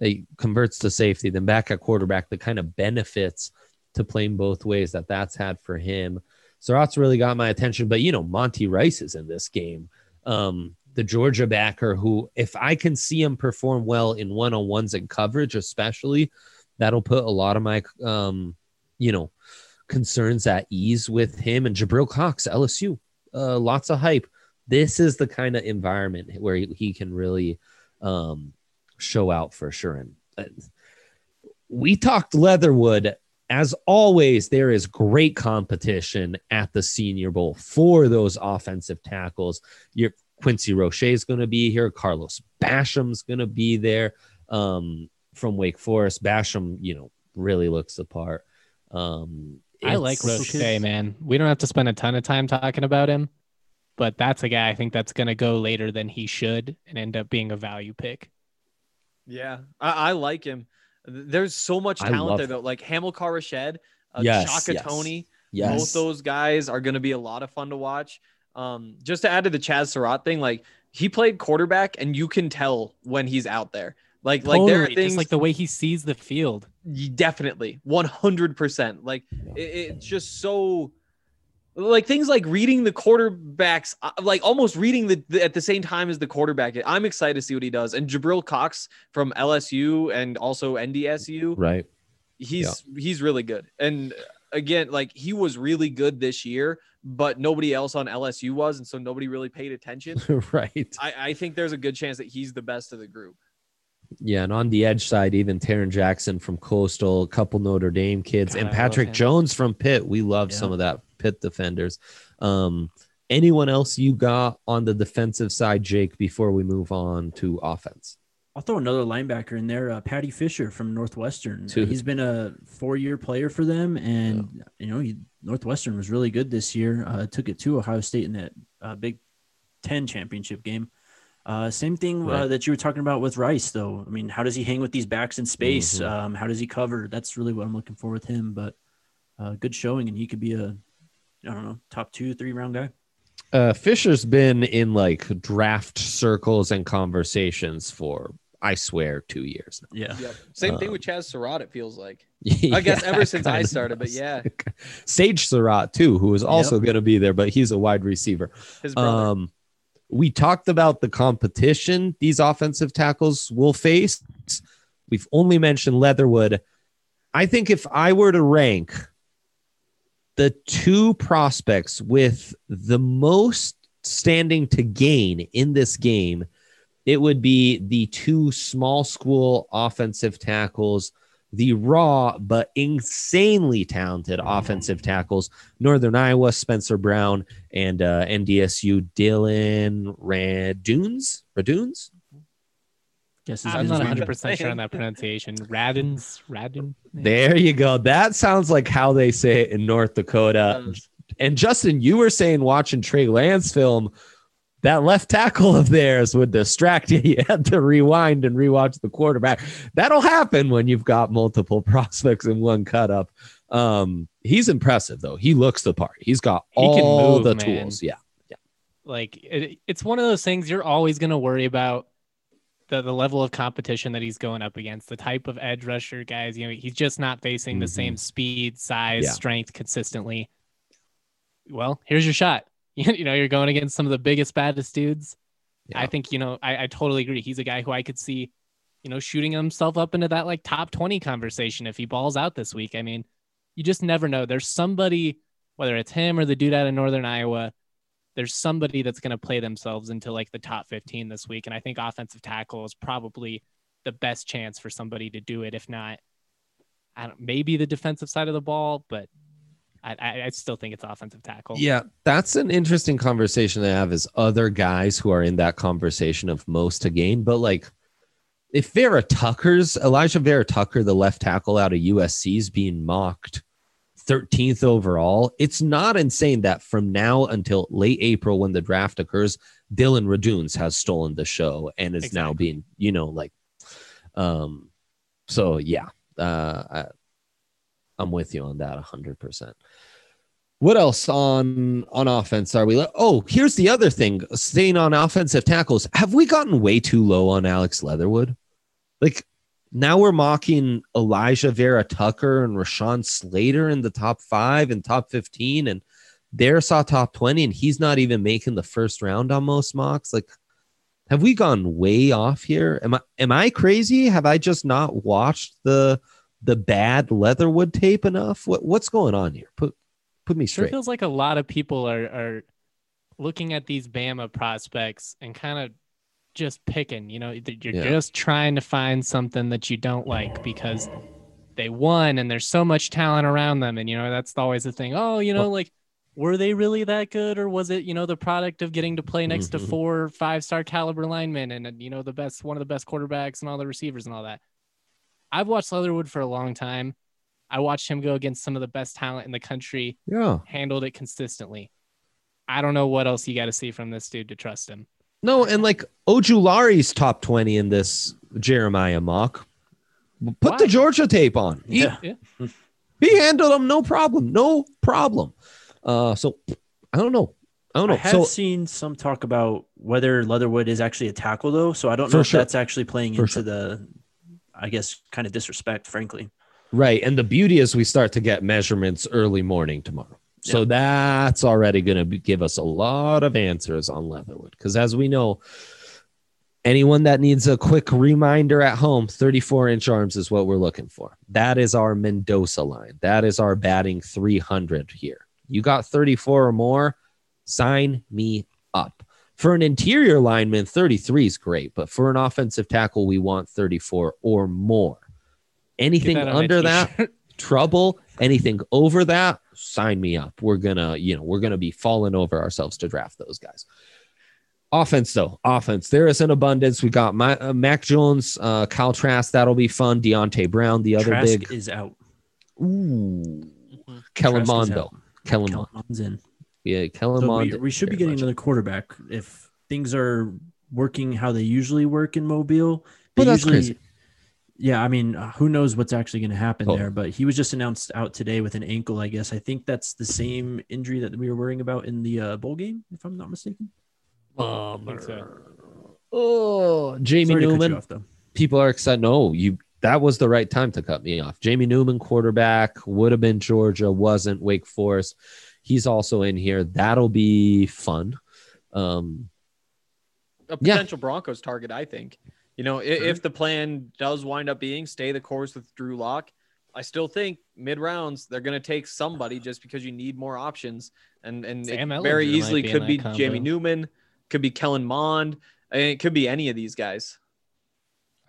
he converts to safety, then back at quarterback, the kind of benefits to playing both ways that that's had for him. Surratt's really got my attention, but you know, Monty Rice is in this game. Um, the Georgia backer who, if I can see him perform well in one on ones and coverage, especially, that'll put a lot of my, um, you know, concerns at ease with him and Jabril Cox, LSU. Uh, lots of hype. This is the kind of environment where he, he can really um, show out for sure. And uh, we talked Leatherwood as always, there is great competition at the Senior Bowl for those offensive tackles. Your Quincy Roche is going to be here. Carlos Basham's going to be there um, from Wake Forest. Basham, you know, really looks the part. Um, I like it's- Roche, man. We don't have to spend a ton of time talking about him, but that's a guy I think that's going to go later than he should and end up being a value pick. Yeah, I, I like him. There's so much talent love there though. Like Hamilcar Rashed, uh, Yes, Shaka yes. Toney. Yes. Both those guys are going to be a lot of fun to watch. Um, just to add to the Chaz Surratt thing, like he played quarterback, and you can tell when he's out there. Like, like there are things just like the way he sees the field. Definitely 100% like it, it's just so like things like reading the quarterbacks uh, like almost reading the, the- at the same time as the quarterback i'm excited to see what he does and jabril cox from lsu and also ndsu right. he's he's really good and again like he was really good this year but nobody else on lsu was and so nobody really paid attention right. I, I think there's a good chance that he's the best of the group Yeah, and on the edge side, even Tarron Jackson from Coastal, a couple Notre Dame kids, God, and Patrick. Jones from Pitt. We love Yeah. some of that Pitt defenders. Um, anyone else you got on the defensive side, Jake? Before we move on to offense, I'll throw another linebacker in there, uh, Paddy Fisher from Northwestern. Dude. He's been a four-year player for them, and you know he, Northwestern was really good this year. Uh, took it to Ohio State in that uh, Big Ten championship game. Uh, same thing uh, Right. that you were talking about with Rice, though. I mean, how does he hang with these backs in space? Mhm. Um, how does he cover? That's really what I'm looking for with him. But uh, good showing, and he could be a, I don't know, top two, three round guy. uh, Fisher's been in like draft circles and conversations for, I swear, two years now. Yeah. yep. same thing Um, with chaz surratt it feels like I guess ever since I started, but yeah. Sage Surratt too, who is also going to be there, but he's a wide receiver. his brother Um, we talked about the competition these offensive tackles will face. We've only mentioned Leatherwood. I think if I were to rank the two prospects with the most standing to gain in this game, it would be the two small school offensive tackles, the raw but insanely talented offensive tackles, Northern Iowa, Spencer Brown, and uh, NDSU, Dillon Radunz. Radunes? Guess I'm not 100 percent sure on that pronunciation. Radins, Radin. There you go. That sounds like how they say it in North Dakota. And Justin, you were saying watching Trey Lance film, that left tackle of theirs would distract you. You had to rewind and rewatch the quarterback. That'll happen when you've got multiple prospects in one cut up. Um, he's impressive though. He looks the part. He's got He can all move, the man. tools. Yeah. Like it, it's one of those things you're always going to worry about the the level of competition that he's going up against, the type of edge rusher guys. You know, he's just not facing the Mhm. same speed, size, Yeah. strength consistently. Well, here's your shot. you know, you're going against some of the biggest, baddest dudes. Yeah. I think you know, I, I totally agree. He's a guy who I could see, you know, shooting himself up into that like top 20 conversation if he balls out this week. I mean, you just never know. There's somebody, whether it's him or the dude out of Northern Iowa, there's somebody that's going to play themselves into like the top 15 this week. And I think offensive tackle is probably the best chance for somebody to do it. If not, I don't, maybe the defensive side of the ball, but I, I, still think it's offensive tackle. Yeah, that's an interesting conversation to have is other guys who are in that conversation of most to gain. But like if Vera Tucker's Alijah Vera Tucker, the left tackle out of USC, is being mocked 13th overall, it's not insane that from now until late April when the draft occurs, Dillon Radunz has stolen the show and is now being, you know, like um so yeah. Uh I, I'm with you on that a 100%. What else on on offense are we? Oh, here's the other thing. Staying on offensive tackles, have we gotten way too low on Alex Leatherwood? Like now we're mocking Alijah Vera Tucker and Rashawn Slater in the top five and top fifteen, and there saw top twenty, and he's not even making the first round on most mocks. Like, have we gone way off here? Am I am I crazy? Have I just not watched the the bad Leatherwood tape enough? What what's going on here? Put put me straight. feels like a lot of people are are looking at these Bama prospects and kind of just picking. You know, you're Yeah. just trying to find something that you don't like because they won and there's so much talent around them. And you know, that's always the thing. Oh, you know, Well- like were they really that good, or was it you know the product of getting to play next Mhm. to four five star caliber linemen and and, you know the best one of the best quarterbacks and all the receivers and all that? I've watched Leatherwood for a long time. I watched him go against some of the best talent in the country Yeah. handled it consistently. I don't know what else you got to see from this dude to trust him. No, and like Ojulari's top 20 in this Jeremiah mock. Put Why? the Georgia tape on. He, Yeah. Yeah. he handled him no problem. No problem. Uh so I don't know. I don't know. I have so seen some talk about whether Leatherwood is actually a tackle though, so I don't know if sure. that's actually playing For into sure. the, I guess, kind of disrespect, frankly. right. And the beauty is we start to get measurements early morning tomorrow. So that's already going to give us a lot of answers on Leatherwood. Because as we know, anyone that needs a quick reminder at home, 34 inch arms is what we're looking for. That is our Mendoza line. That is our batting 300 here. You got 34 or more, sign me up. For an interior lineman, 33 is great, but for an offensive tackle, we want 34 or more. Anything that under that, trouble. Anything over that, sign me up. We're gonna, you know, we're gonna be falling over ourselves to draft those guys. Offense, though, offense. There is an abundance. We got my, uh, Mac Jones, uh, Kyle Trask. That'll be fun. Deonte Brown, the other Trask big. is out. Ooh, Kellen Trask Mondo. Kellen, Kellen Mond's in. Yeah, Kellen So we, Mond. we should be getting much. another quarterback if things are working how they usually work in Mobile. They Well, that's usually, crazy. Yeah, I mean, uh, who knows what's actually going to happen Oh. there? But he was just announced out today with an ankle. I guess I think that's the same injury that we were worrying about in the uh, bowl game, if I'm not mistaken. I think so. Oh, Jamie Sorry to cut you Newman. off, people are excited. No, you that was the right time to cut me off. Jamie Newman, quarterback, would have been Georgia, wasn't Wake Forest. He's also in here. That'll be fun. Um, a Yeah. potential Broncos target, I think. You know, i- if the plan does wind up being stay the course with Drew Lock, I still think mid rounds they're going to take somebody just because you need more options, and and it very easily be could be combo. Jamie Newman, could be Kellen Mond, and it could be any of these guys.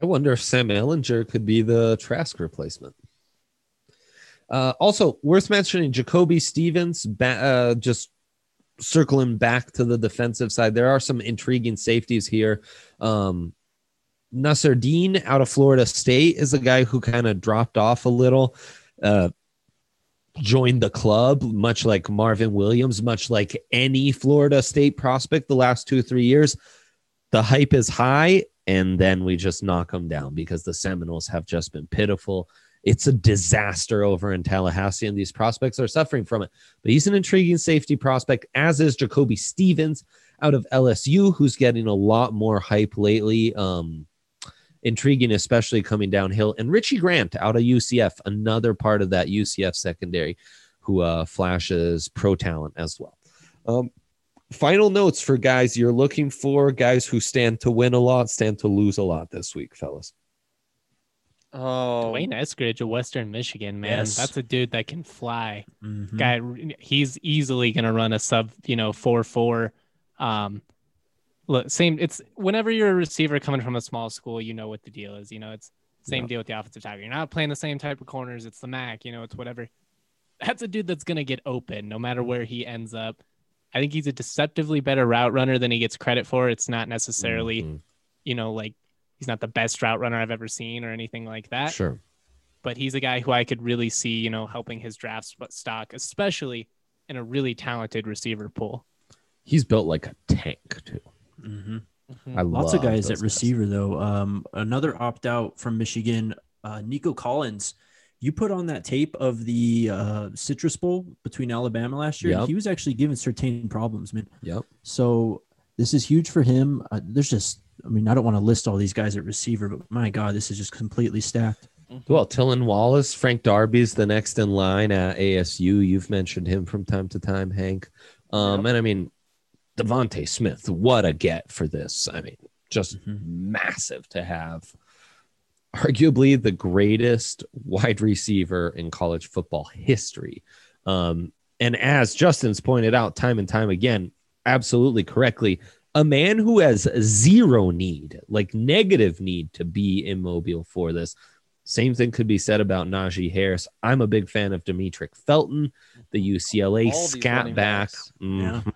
I wonder if Sam Ehlinger could be the Trask replacement. Uh, also, worth mentioning Jacoby Stevens, ba- uh, just circling back to the defensive side. There are some intriguing safeties here. Um, Nasirildeen out of Florida State is a guy who kind of dropped off a little. Uh, joined the club, much like Marvin Williams, much like any Florida State prospect the last two three years. The hype is high, and then we just knock them down because the Seminoles have just been pitiful. It's a disaster over in Tallahassee, and these prospects are suffering from it. But he's an intriguing safety prospect, as is Jacoby Stevens out of LSU, who's getting a lot more hype lately. Um, intriguing, especially coming downhill. And Richie Grant out of UCF, another part of that UCF secondary who uh, flashes pro talent as well. Um, final notes for guys you're looking for, guys who stand to win a lot, stand to lose a lot this week, fellas. Oh, Dwayne Eskridge of Western Michigan, man, Yes. that's a dude that can fly. Mhm. Guy, he's easily gonna run a sub, you know, four four. Um, look, same. It's whenever you're a receiver coming from a small school, you know what the deal is. You know, it's same Yeah. deal with the offensive tackle. You're not playing the same type of corners. It's the Mac. You know, it's whatever. That's a dude that's gonna get open no matter where he ends up. I think he's a deceptively better route runner than he gets credit for. It's not necessarily, Mhm. you know, like he's not the best route runner I've ever seen or anything like that Sure. but he's a guy who I could really see, you know, helping his draft stock, especially in a really talented receiver pool. He's built like a tank, too. Mhm. I Lots love of guys at receiver though. Um, another opt out from Michigan, uh, Nico Collins. You put on that tape of the uh, Citrus Bowl between Alabama last year. Yep. He was actually given certain problems, man. Yep. So this is huge for him. Uh, there's just, I mean, I don't want to list all these guys at receiver, but my God, this is just completely stacked. Well, Tylan Wallace, Frank Darby's the next in line at ASU. You've mentioned him from time to time, Hank. Um, And I mean, DeVonta Smith, what a get for this. I mean, just massive to have arguably the greatest wide receiver in college football history. Um, and as Justin's pointed out time and time again, absolutely correctly, a man who has zero need, like negative need to be immobile for this. Same thing could be said about Najee Harris. I'm a big fan of Demetric Felton, the UCLA All scat back. backs. Mhm.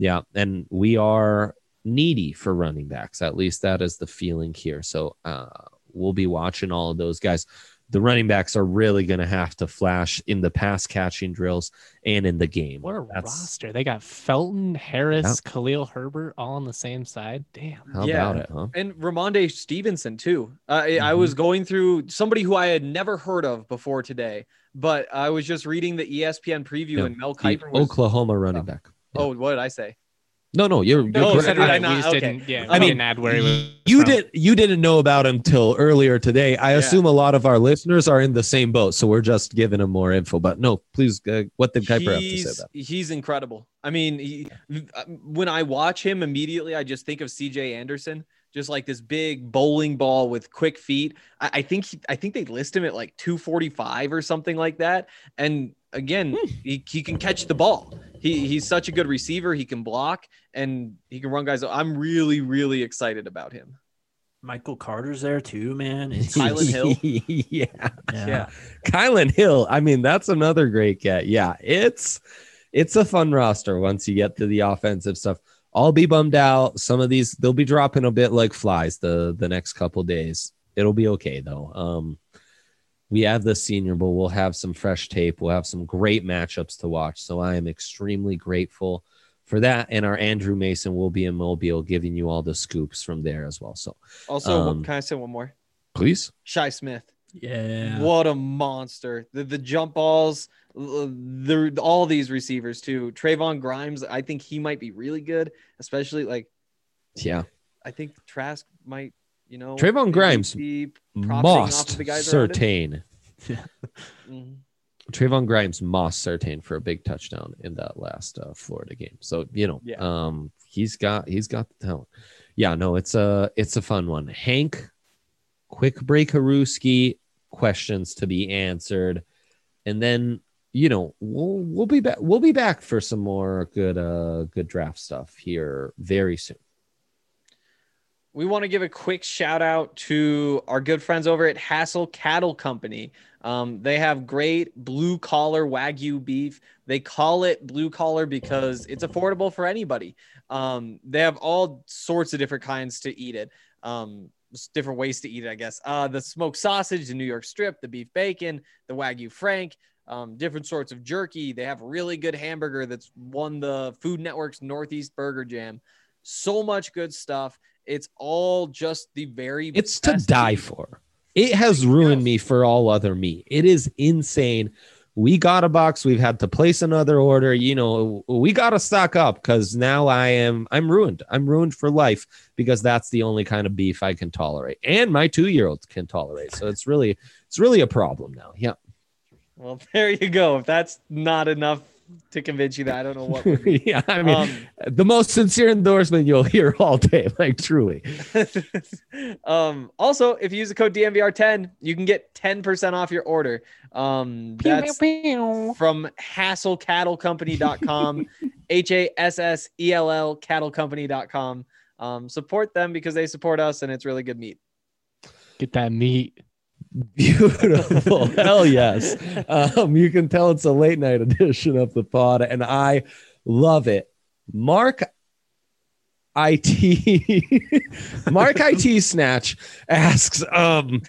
Yeah, and we are needy for running backs. At least that is the feeling here. So uh, we'll be watching all of those guys. The running backs are really going to have to flash in the pass catching drills and in the game. What a That's- roster. They got Felton, Harris, Khalil Herbert all on the same side. Damn. How Yeah. about it, huh? and Rhamondre Stevenson too. Uh, I- I was going through somebody who I had never heard of before today, but I was just reading the ESPN preview Yeah, and Mel Kiper was. Oklahoma running back. Oh, what did I say? No, no, you're, you're correct. did I not? Okay. didn't, yeah, I mean, add where he was. you from. did you didn't know about him till earlier today. I Yeah. assume a lot of our listeners are in the same boat, so we're just giving them more info. But no, please, uh, what did Kiper have to say about? he's incredible. I mean, he, uh, when I watch him immediately, I just think of CJ Anderson, just like this big bowling ball with quick feet. I, I think he, I think they list him at like 245 or something like that. And again, he, he can catch the ball. He, he's such a good receiver. He can block and he can run guys. I'm really, really excited about him. Michael Carter's there too, man. It's, Kylin Hill? yeah, yeah. Yeah. Kylin Hill. I mean, that's another great get. Yeah, it's it's a fun roster once you get to the offensive stuff. I'll be bummed out. Some of these they'll be dropping a bit like flies the the next couple days. It'll be okay though. Um, we have the Senior Bowl. We'll have some fresh tape. We'll have some great matchups to watch. So I am extremely grateful for that. And our Andrew Mason will be in Mobile, giving you all the scoops from there as well. So Also, Um, can I say one more? please. Shi Smith. Yeah. What a monster! The the jump balls, the all these receivers too. Trevon Grimes, I think he might be really good, especially like Yeah. I think Trask might, you know, Trevon Grimes be profiting off Must of the guys around him. certain. Mhm. Trevon Grimes must certain for a big touchdown in that last uh, Florida game. So you know, Yeah. um, he's got he's got the talent. Yeah, no, it's a it's a fun one. Hank, quick break, Haruski questions to be answered, and then you know we'll we'll be back we'll be back for some more good uh good draft stuff here very soon. We want to give a quick shout out to our good friends over at Hassell Cattle Company. Um, they have great blue collar Wagyu beef. They call it blue collar because it's affordable for anybody. Um, they have all sorts of different kinds to eat it. Um, different ways to eat it, I guess. Uh, the smoked sausage, the New York strip, the beef bacon, the Wagyu Frank, um, different sorts of jerky. They have a really good hamburger that's won the Food Network's Northeast Burger Jam. So much good stuff. It's all just the very It's to die meat. for. It has ruined me for all other me. It is insane. We got a box. We've had to place another order. You know, we got to stock up because now I am I'm ruined. I'm ruined for life because that's the only kind of beef I can tolerate, and my two year olds can tolerate. So it's really it's really a problem now. Yeah. Well, there you go. If that's not enough to convince you that, I don't know what. yeah. I mean, Um, the most sincere endorsement you'll hear all day. Like truly. um, also, if you use the code DMVR10, you can get 10% off your order. Um, that's from hassellcattlecompany.com, H A S S E L L cattlecompany.com. Um, support them because they support us and it's really good meat. Get that meat. Beautiful. Hell yes. Um, you can tell it's a late night edition of the pod, and I love it. Mark IT Mark IT Snatch asks, um,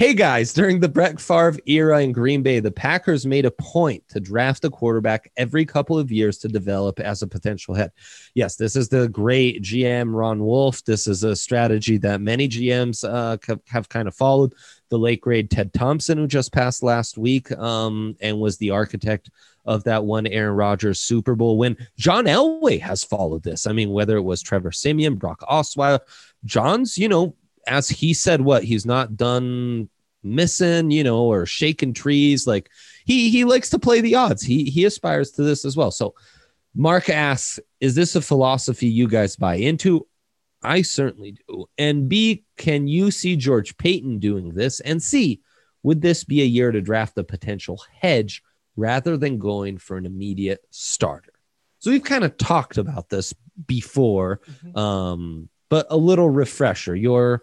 Hey guys, during the Brett Favre era in Green Bay, the Packers made a point to draft a quarterback every couple of years to develop as a potential head. Yes, this is the great GM Ron Wolf. This is a strategy that many GMs uh, have, kind of followed. The late grade Ted Thompson, who just passed last week um, and was the architect of that one Aaron Rodgers Super Bowl win. John Elway has followed this. I mean, whether it was Trevor Siemian, Brock Osweiler, John's, you know, as he said, what he's not done missing, you know, or shaking trees. Like he he likes to play the odds. He he aspires to this as well. So Mark asks, is this a philosophy you guys buy into? I certainly do. And B, can you see George Paton doing this? And C, would this be a year to draft a potential hedge rather than going for an immediate starter? So we've kind of talked about this before, um, but a little refresher. Your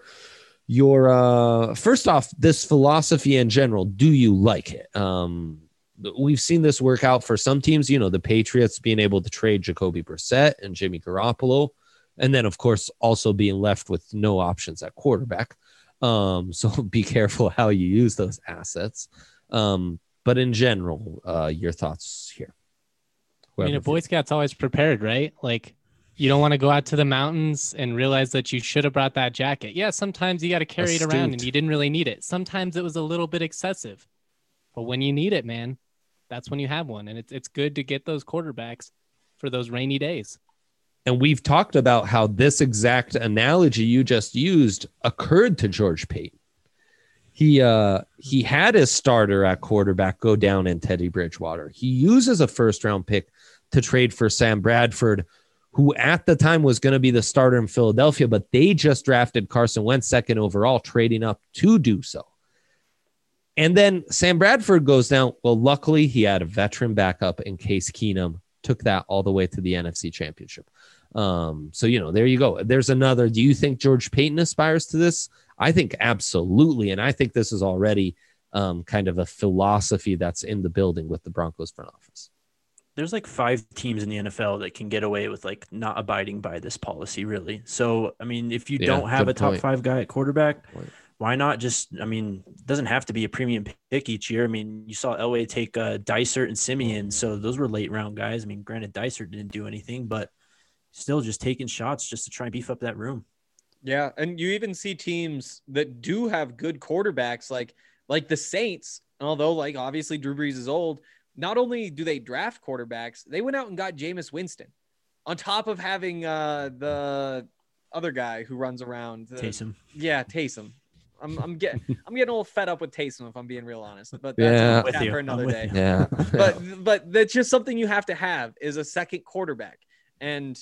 your uh, first off, this philosophy in general, do you like it? Um, we've seen this work out for some teams. You know, the Patriots being able to trade Jacoby Brissett and Jimmy Garoppolo, and then of course also being left with no options at quarterback. Um, so be careful how you use those assets. Um, but in general, uh, your thoughts here. I mean, a Boy Scout's always prepared, right? Like, you don't want to go out to the mountains and realize that you should have brought that jacket. Yeah, sometimes you got to carry it around and you didn't really need it. Sometimes it was a little bit excessive, but when you need it, man, that's when you have one. And it's it's good to get those quarterbacks for those rainy days. And we've talked about how this exact analogy you just used occurred to George Paton. He uh he had his starter at quarterback go down in Teddy Bridgewater. He uses a first round pick to trade for Sam Bradford, who at the time was going to be the starter in Philadelphia, but they just drafted Carson Wentz second overall, trading up to do so. And then Sam Bradford goes down. Well, luckily he had a veteran backup in Case Keenum, took that all the way to the NFC Championship. Um, so you know, there you go. There's another. Do you think George Paton aspires to this? I think absolutely, and I think this is already um, kind of a philosophy that's in the building with the Broncos front office. there's like five teams in the NFL that can get away with like not abiding by this policy, really. So, I mean, if you Yeah, don't have a top point. five guy at quarterback, why not just? I mean, it doesn't have to be a premium pick each year. I mean, you saw Elway take uh, Dysert and Siemian, so those were late round guys. I mean, granted, Dysert didn't do anything, but still just taking shots just to try and beef up that room. Yeah, and you even see teams that do have good quarterbacks, like like the Saints. Although, like obviously Drew Brees is old, not only do they draft quarterbacks, they went out and got Jameis Winston, on top of having uh, the other guy who runs around. the- Taysom. Yeah, Taysom. I'm, I'm getting I'm getting a little fed up with Taysom if I'm being real honest, but that's Yeah. a With chat you. for another day you. Yeah, but but that's just something you have to have is a second quarterback and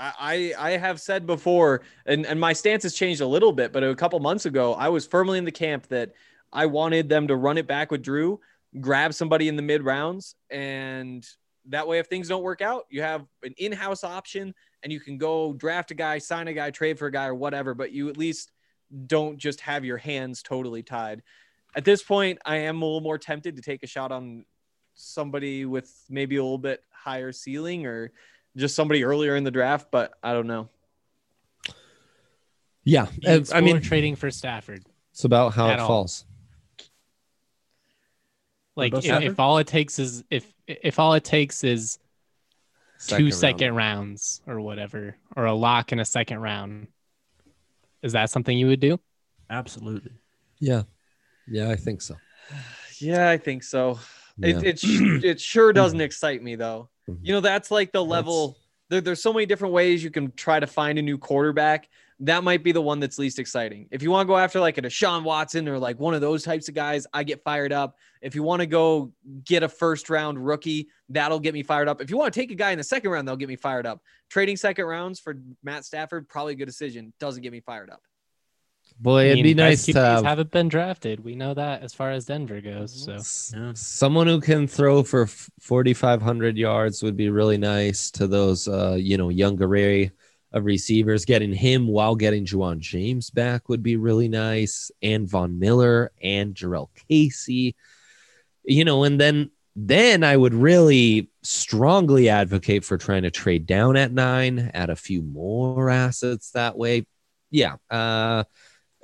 I, I have said before, and, and my stance has changed a little bit, but a couple months ago, I was firmly in the camp that I wanted them to run it back with Drew, grab somebody in the mid rounds, and that way, if things don't work out, you have an in house option and you can go draft a guy, sign a guy, trade for a guy, or whatever, but you at least don't just have your hands totally tied. At this point, I am a little more tempted to take a shot on somebody with maybe a little bit higher ceiling or just somebody earlier in the draft, but I don't know. Yeah, Do I mean, trading for Stafford. it's about how at it all. falls. Like about if, Stafford? if all it takes is if if all it takes is two second round. rounds or whatever, or a lock in a second round, is that something you would do? Absolutely. Yeah, yeah, I think so. Yeah, I think so. Yeah. It it, sh- it sure doesn't excite me though. Mhm. You know, that's like the level. There, there's so many different ways you can try to find a new quarterback. That might be the one that's least exciting. If you want to go after like a Deshaun Watson or like one of those types of guys, I get fired up. If you want to go get a first round rookie, that'll get me fired up. If you want to take a guy in the second round, they'll get me fired up. Trading second rounds for Matt Stafford, probably a good decision. Doesn't get me fired up. Boy, I it'd be nice to have haven't been drafted. We know that as far as Denver goes. So s- Yeah. someone who can throw for 4,500 yards would be really nice to those, uh, you know, young array of receivers. Getting him while getting Ja'Wuan James back would be really nice, and Von Miller and Jurrell Casey. You know, and then then I would really strongly advocate for trying to trade down at nine, add a few more assets that way. Yeah, uh,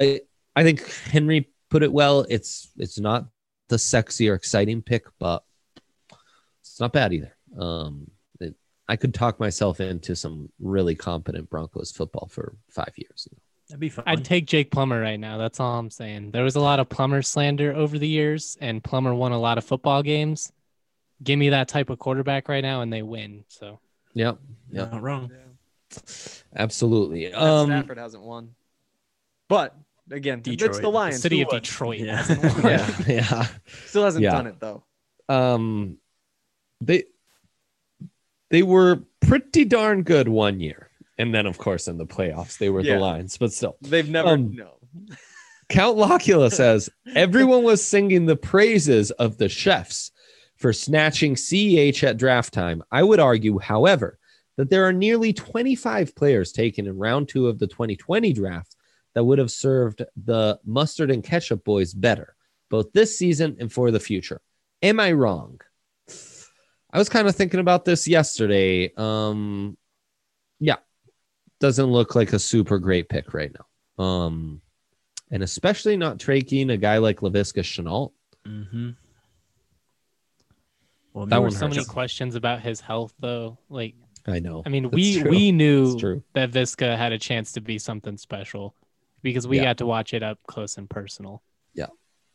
I, I think Henry put it well. It's it's not the sexy or exciting pick, but it's not bad either. Um, it, I could talk myself into some really competent Broncos football for five years. That'd be fun. I'd take Jake Plummer right now. That's all I'm saying. There was a lot of Plummer slander over the years, and Plummer won a lot of football games. Give me that type of quarterback right now, and they win. So Yep, You're yep, not wrong. absolutely. Matt Um, Stafford hasn't won, but again, it's Detroit. the the Lions. city of? Detroit Yeah. hasn't yeah, yeah. Still hasn't Yeah. done it though. um they they were pretty darn good one year and then of course in the playoffs they were Yeah. the lions but still They've never Um, no. count locula says everyone was singing the praises of the chefs for snatching ch at draft time i would argue however that there are nearly 25 players taken in round two of the 2020 draft that would have served the mustard and ketchup boys better both this season and for the future am i wrong I was kind of thinking about this yesterday. Um, yeah, doesn't look like a super great pick right now. Um, and especially not taking a guy like Laviska Shenault. Mm-hmm. Well, That There were so many questions about his health, though. Like, I know. I mean, That's we true. we knew that Viska had a chance to be something special because we Yeah. got to watch it up close and personal. Yeah.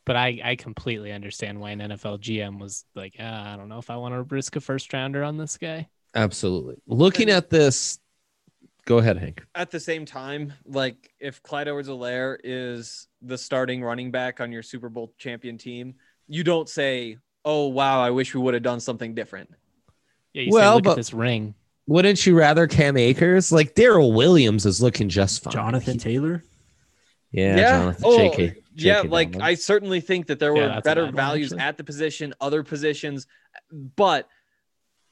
But I, I completely understand why an NFL GM was like, ah, I don't know if I want to risk a first rounder on this guy. Absolutely. Looking at this, go ahead, Hank. At the same time, like if Clyde Edwards-Helaire is the starting running back on your Super Bowl champion team, you don't say, "Oh wow, I wish we would have done something different." Yeah, you Well, say, look but- at this ring. Wouldn't you rather Cam Akers? Like Darrel Williams is looking just fine. Jonathan Taylor. Yeah, Yeah. Jonathan. Oh, JK, yeah, JK like Donovan. I certainly think that there Yeah, were that's better bad one, values at the position, other positions, but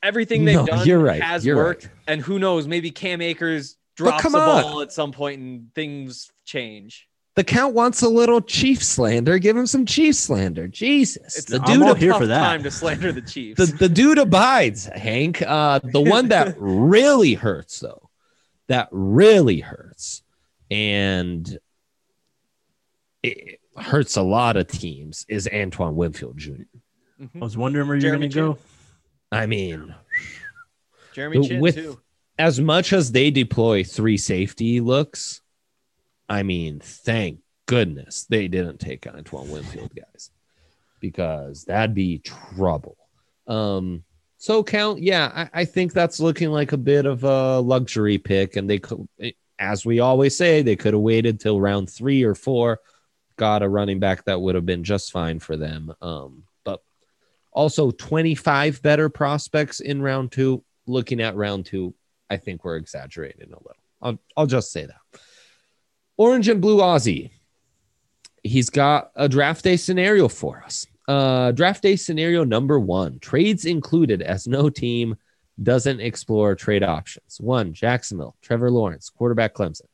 everything they've No, done you're right, has you're worked. right. And who knows, maybe Cam Akers drops come the on. ball at some point and things change. the count wants a little Chief slander. Give him some Chief slander. Jesus, It's the a I'm dude all ab- here for that. time to slander the Chiefs. the, the dude abides, Hank. Uh, the one that really hurts, though, that really hurts, and it hurts a lot of teams, is Antoine Winfield Jr. Mhm. I was wondering where you're going to go. I mean, Jeremy Chinn with- too. as much as they deploy three safety looks, I mean, thank goodness they didn't take Antoine Winfield, guys, because that'd be trouble. Um, so count, yeah, I, I think that's looking like a bit of a luxury pick, and they could, as we always say, they could have waited till round three or four, got a running back that would have been just fine for them. Um, but also 25 better prospects in round two. Looking at round two, I think we're exaggerating a little. I'll, I'll just say that. Orange and Blue Aussie. He's got a draft day scenario for us. Uh, draft day scenario number one trades included as no team doesn't explore trade options. One, Jacksonville, Trevor Lawrence, quarterback Clemson.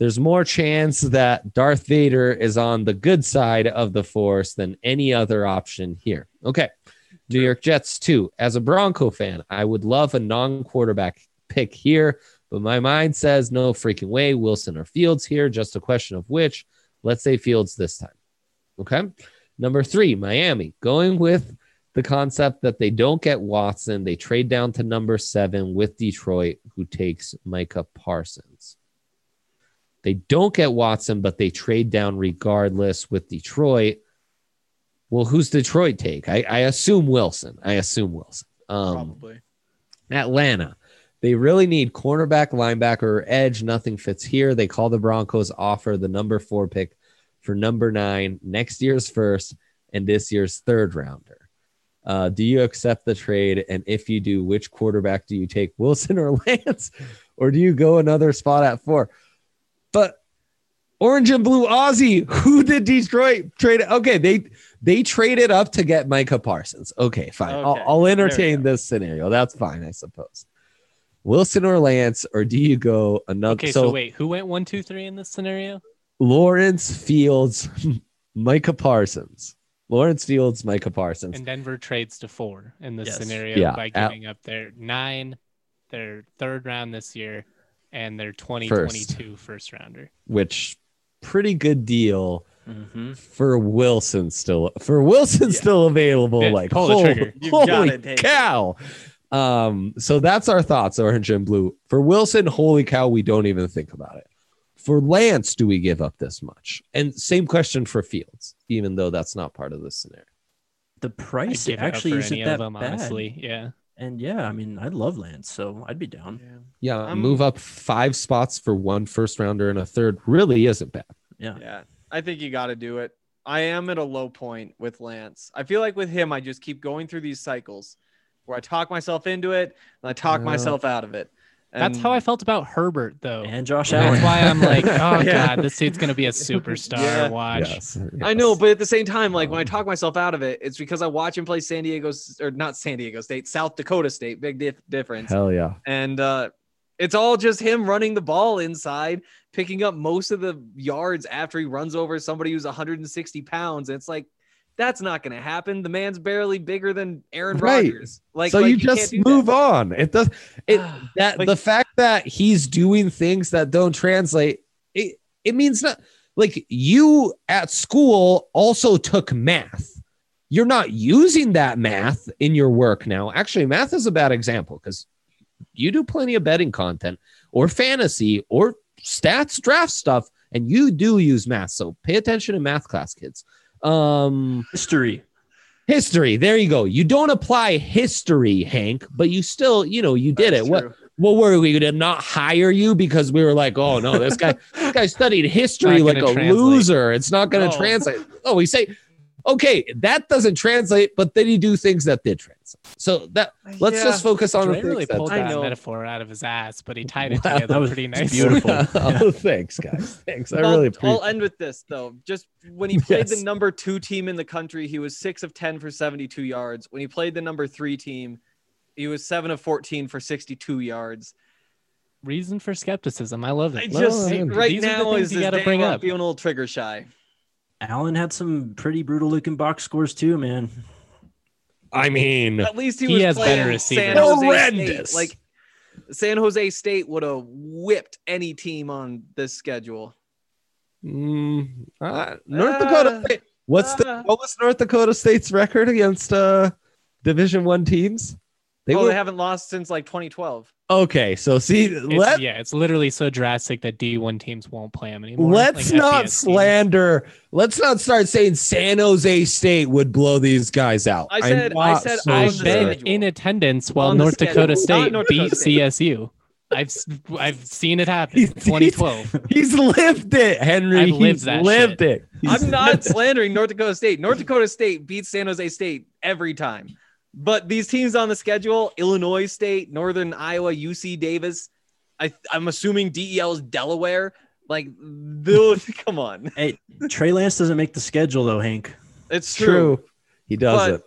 There's more chance that Darth Vader is on the good side of the force than any other option here. Okay. New York Jets, too. As a Bronco fan, I would love a non quarterback pick here. But my mind says no freaking way. Wilson or Fields here, just a question of which. Let's say Fields this time. Okay. Number three, Miami, going with the concept that they don't get Watson. They trade down to number seven with Detroit, who takes Micah Parsons. They don't get Watson, but they trade down regardless with Detroit. Well, who's Detroit take? I, I assume Wilson. I assume Wilson. Um, Probably. Atlanta. They really need cornerback, linebacker, or edge. Nothing fits here. They call the Broncos offer the number four pick for number nine, next year's first, and this year's third rounder. Uh, do you accept the trade? And if you do, which quarterback do you take, Wilson or Lance? Or do you go another spot at four? But orange and blue Aussie, who did Detroit trade? Okay, they they traded up to get Micah Parsons. Okay, fine. I'll, I'll entertain this scenario. That's fine, I suppose. Wilson or Lance, or do you go another? Okay, so, wait, who went one, two, three in this scenario? Lawrence Fields, Micah Parsons. Lawrence Fields, Micah Parsons. And Denver trades to four in this Yes. scenario Yeah, by at- giving up their nine, their third round this year, and their 2022 first rounder. which pretty good deal Mm-hmm. for Wilson still for Wilson still available. Yeah, like pull the trigger. You've holy gotta it. cow. Um, so that's our thoughts, orange and blue. For Wilson, holy cow, we don't even think about it. For Lance, do we give up this much? And same question for Fields, even though that's not part of the scenario. The price give it up actually isn't that them, bad. honestly. Yeah. And yeah, I mean, I love Lance, so I'd be down. Yeah, I'm- move um, up five spots for one first rounder and a third really isn't bad. Yeah. Yeah, I think you got to do it. I am at a low point with Lance. I feel like with him, I just keep going through these cycles where I talk myself into it and I talk Yeah. myself out of it. That's how I felt about Herbert, though. And Josh Allen. That's why I'm like, oh Yeah. god, this dude's gonna be a superstar. Yeah. Watch. Yes, I know, but at the same time, like when I Um, talk myself out of it, it's because I watch him play San Diego or not San Diego State, South Dakota State. Big dif- difference. hell yeah. and uh, it's all just him running the ball inside, picking up most of the yards after he runs over somebody who's 160 pounds. And it's like that's not going to happen. The man's barely bigger than Aaron Right. Rodgers. Like, so like, you can't just move that. on. It does it that Like- the fact that he's doing things that don't translate, it it means not like you at school also took math. You're not using that math in your work now. Actually, math is a bad example because you do plenty of betting content or fantasy or stats draft stuff, and you do use math. So pay attention in math class, kids. Um History. history there you go you don't apply history hank but you still you know you did That's it what true. what were we going to not hire you because we were like oh no this guy this guy studied history like a translate. loser it's not going to No. translate oh we say okay that doesn't translate but then you do things that did translate so that let's Yeah. just focus on the Dre really that pulled I that metaphor out of his ass, but he tied it Wow. together That was pretty nice. beautiful. oh thanks guys thanks i I'll- really I'll, end with this though. Just when he played Yes. the number two team in the country, he was six of 10 for 72 yards. When he played the number three team, he was seven of 14 for 62 yards. Reason for skepticism. I love I it. just Well, right these are the now is you this gotta Dan bring up. feeling a little trigger shy. Allen had some pretty brutal looking box scores too, man. i mean At least he, He was has better receivers. Horrendous. State. Like San Jose State would have whipped any team on this schedule. mm, uh, north Uh, dakota State- what's the uh. what was north dakota state's record against uh division one teams They, oh, were- they haven't lost since like 2012. Okay, so see, It's, let yeah, it's literally so drastic that D1 teams won't play him anymore. let's like not FBS teams. slander. Let's not start saying San Jose State would blow these guys out. I I'm said- I said so I've the been in attendance while On the North Dakota State North beat Dakota State. CSU. I've s- I've seen it happen. He's- 2012. He's lived it, Henry. I've He's lived that lived shit. it. He's- I'm not slandering North Dakota State. North Dakota State beats San Jose State every time. But these teams on the schedule, Illinois State, Northern Iowa, UC Davis, I, I'm assuming DEL is Delaware. Like, those, come on. Hey, Trey Lance doesn't make the schedule though, Hank. It's true. true. He does But- it.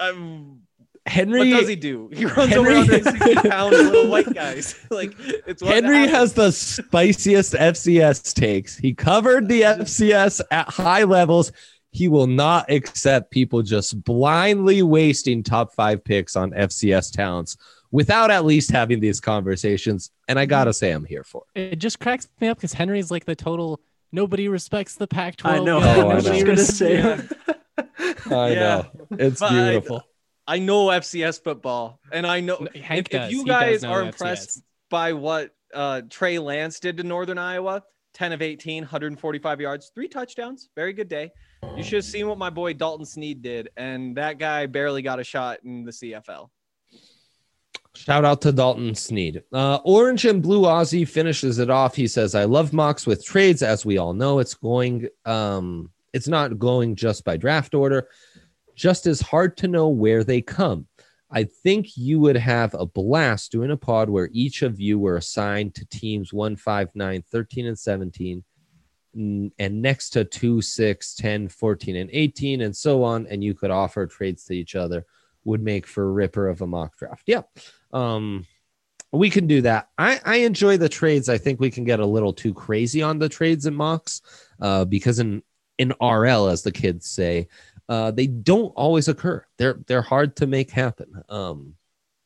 Um, Henry what does he do? He runs Henry- over 160 pound little white guys. Like, it's what Henry has the spiciest FCS takes. He covered the FCS at high levels. He will not accept people just blindly wasting top five picks on FCS talents without at least having these conversations. And I gotta say, I'm here for it. It just cracks me up because Henry's like the total. Nobody respects the Pac-12. I know. guy. Oh, I I was just gonna say. I Yeah. know it's But I- beautiful. I know FCS football, and I know Hank if, if you guys know are FCS. impressed by what uh, Trey Lance did to Northern Iowa, 10 of 18, 145 yards, three touchdowns, very good day. You should have seen what my boy Dalton Sneed did, and that guy barely got a shot in the CFL. Shout out to Dalton Sneed. Uh, Orange and Blue Aussie finishes it off. He says, I love mocks with trades. As we all know, it's going, um, it's not going just by draft order, just as hard to know where they come. I think you would have a blast doing a pod where each of you were assigned to teams 1, 5, 9, 13, and 17, mm, and next to 2, 6, 10, 14, and 18, and so on. And you could offer trades to each other, would make for a ripper of a mock draft. Yeah um we can do that i i enjoy the trades i think we can get a little too crazy on the trades and mocks uh because in in rl as the kids say uh they don't always occur they're they're hard to make happen um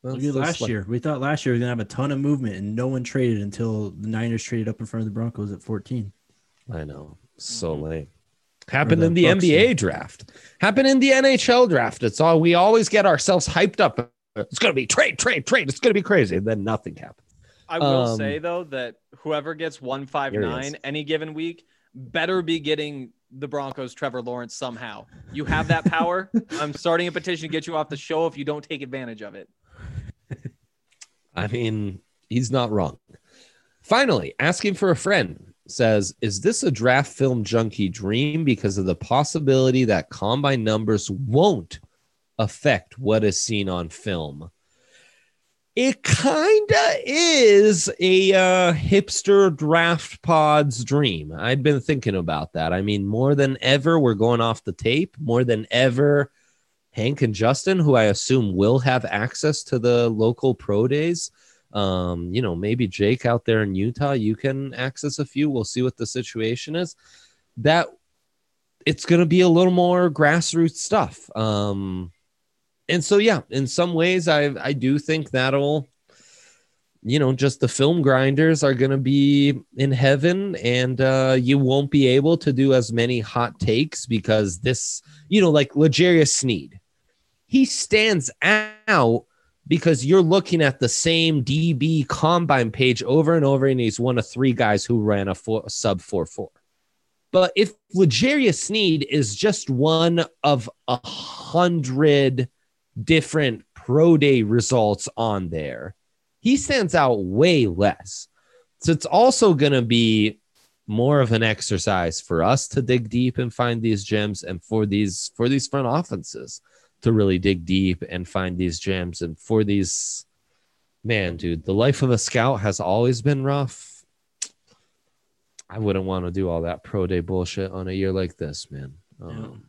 Look at last like- year. We thought last year we was gonna have a ton of movement, and no one traded until the Niners traded up in front of the Broncos at 14. I know. So lame. Happened the in the Bucks nba and- draft. Happened in the nhl draft. It's all we always get ourselves hyped up. It's gonna be trade trade trade. It's gonna be crazy. And then nothing happened. I will Um, say though that whoever gets 159 any given week better be getting the Broncos Trevor Lawrence somehow. You have that power. I'm starting a petition to get you off the show if you don't take advantage of it. I mean, he's not wrong. Finally, asking for a friend says, Is this a draft film junkie dream because of the possibility that combine numbers won't affect what is seen on film? It kind of is a uh, hipster draft pod's dream. I'd been thinking about that. I mean, more than ever, we're going off the tape. More than ever, Hank and Justin, who I assume will have access to the local pro days. Um, you know, maybe Jake out there in Utah, you can access a few. We'll see what the situation is. That it's going to be a little more grassroots stuff. Um, and so, yeah, in some ways, I I do think that'll, you know, just the film grinders are going to be in heaven, and uh, you won't be able to do as many hot takes because this, you know, like L'Jarius Sneed, he stands out because you're looking at the same DB combine page over and over, and he's one of three guys who ran a, four, a sub four four. But if L'Jarius Sneed is just one of a hundred different pro day results on there, he stands out way less. So it's also going to be more of an exercise for us to dig deep and find these gems, and for these for these front offenses to really dig deep and find these gems. And for these, man, dude, the life of a scout has always been rough. I wouldn't want to do all that pro day bullshit on a year like this, man. Um,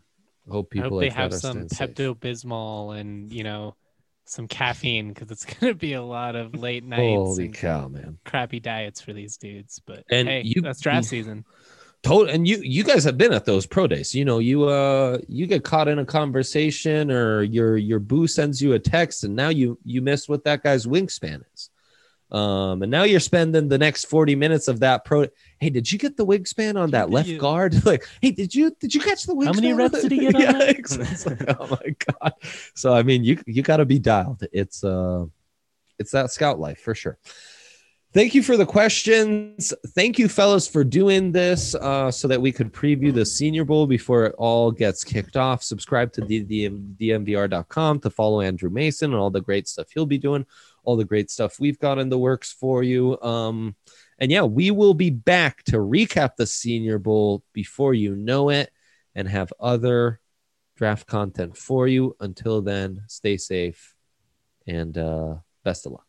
Hope I people hope like they have some. Pepto Bismol and you know some caffeine because it's gonna be a lot of late nights Holy cow, man! crappy diets for these dudes. But And hey, you- that's draft season. Total, and you you guys have been at those pro days. You know, you uh you get caught in a conversation, or your your boo sends you a text, and now you you miss what that guy's wingspan is. Um, and now you're spending the next 40 minutes of that pro. Hey, did you get the wingspan on that did left you- guard? Like, hey, did you did you catch the wingspan? How many reps did he get on yeah, that? exactly. oh my god. So I mean, you you got to be dialed. It's uh, it's that scout life for sure. Thank you for the questions. Thank you, fellas, for doing this uh, so that we could preview the Senior Bowl before it all gets kicked off. Subscribe to DNVR.com to follow Andrew Mason and all the great stuff he'll be doing, all the great stuff we've got in the works for you. Um, and yeah, we will be back to recap the Senior Bowl before you know it and have other draft content for you. Until then, stay safe and uh, best of luck.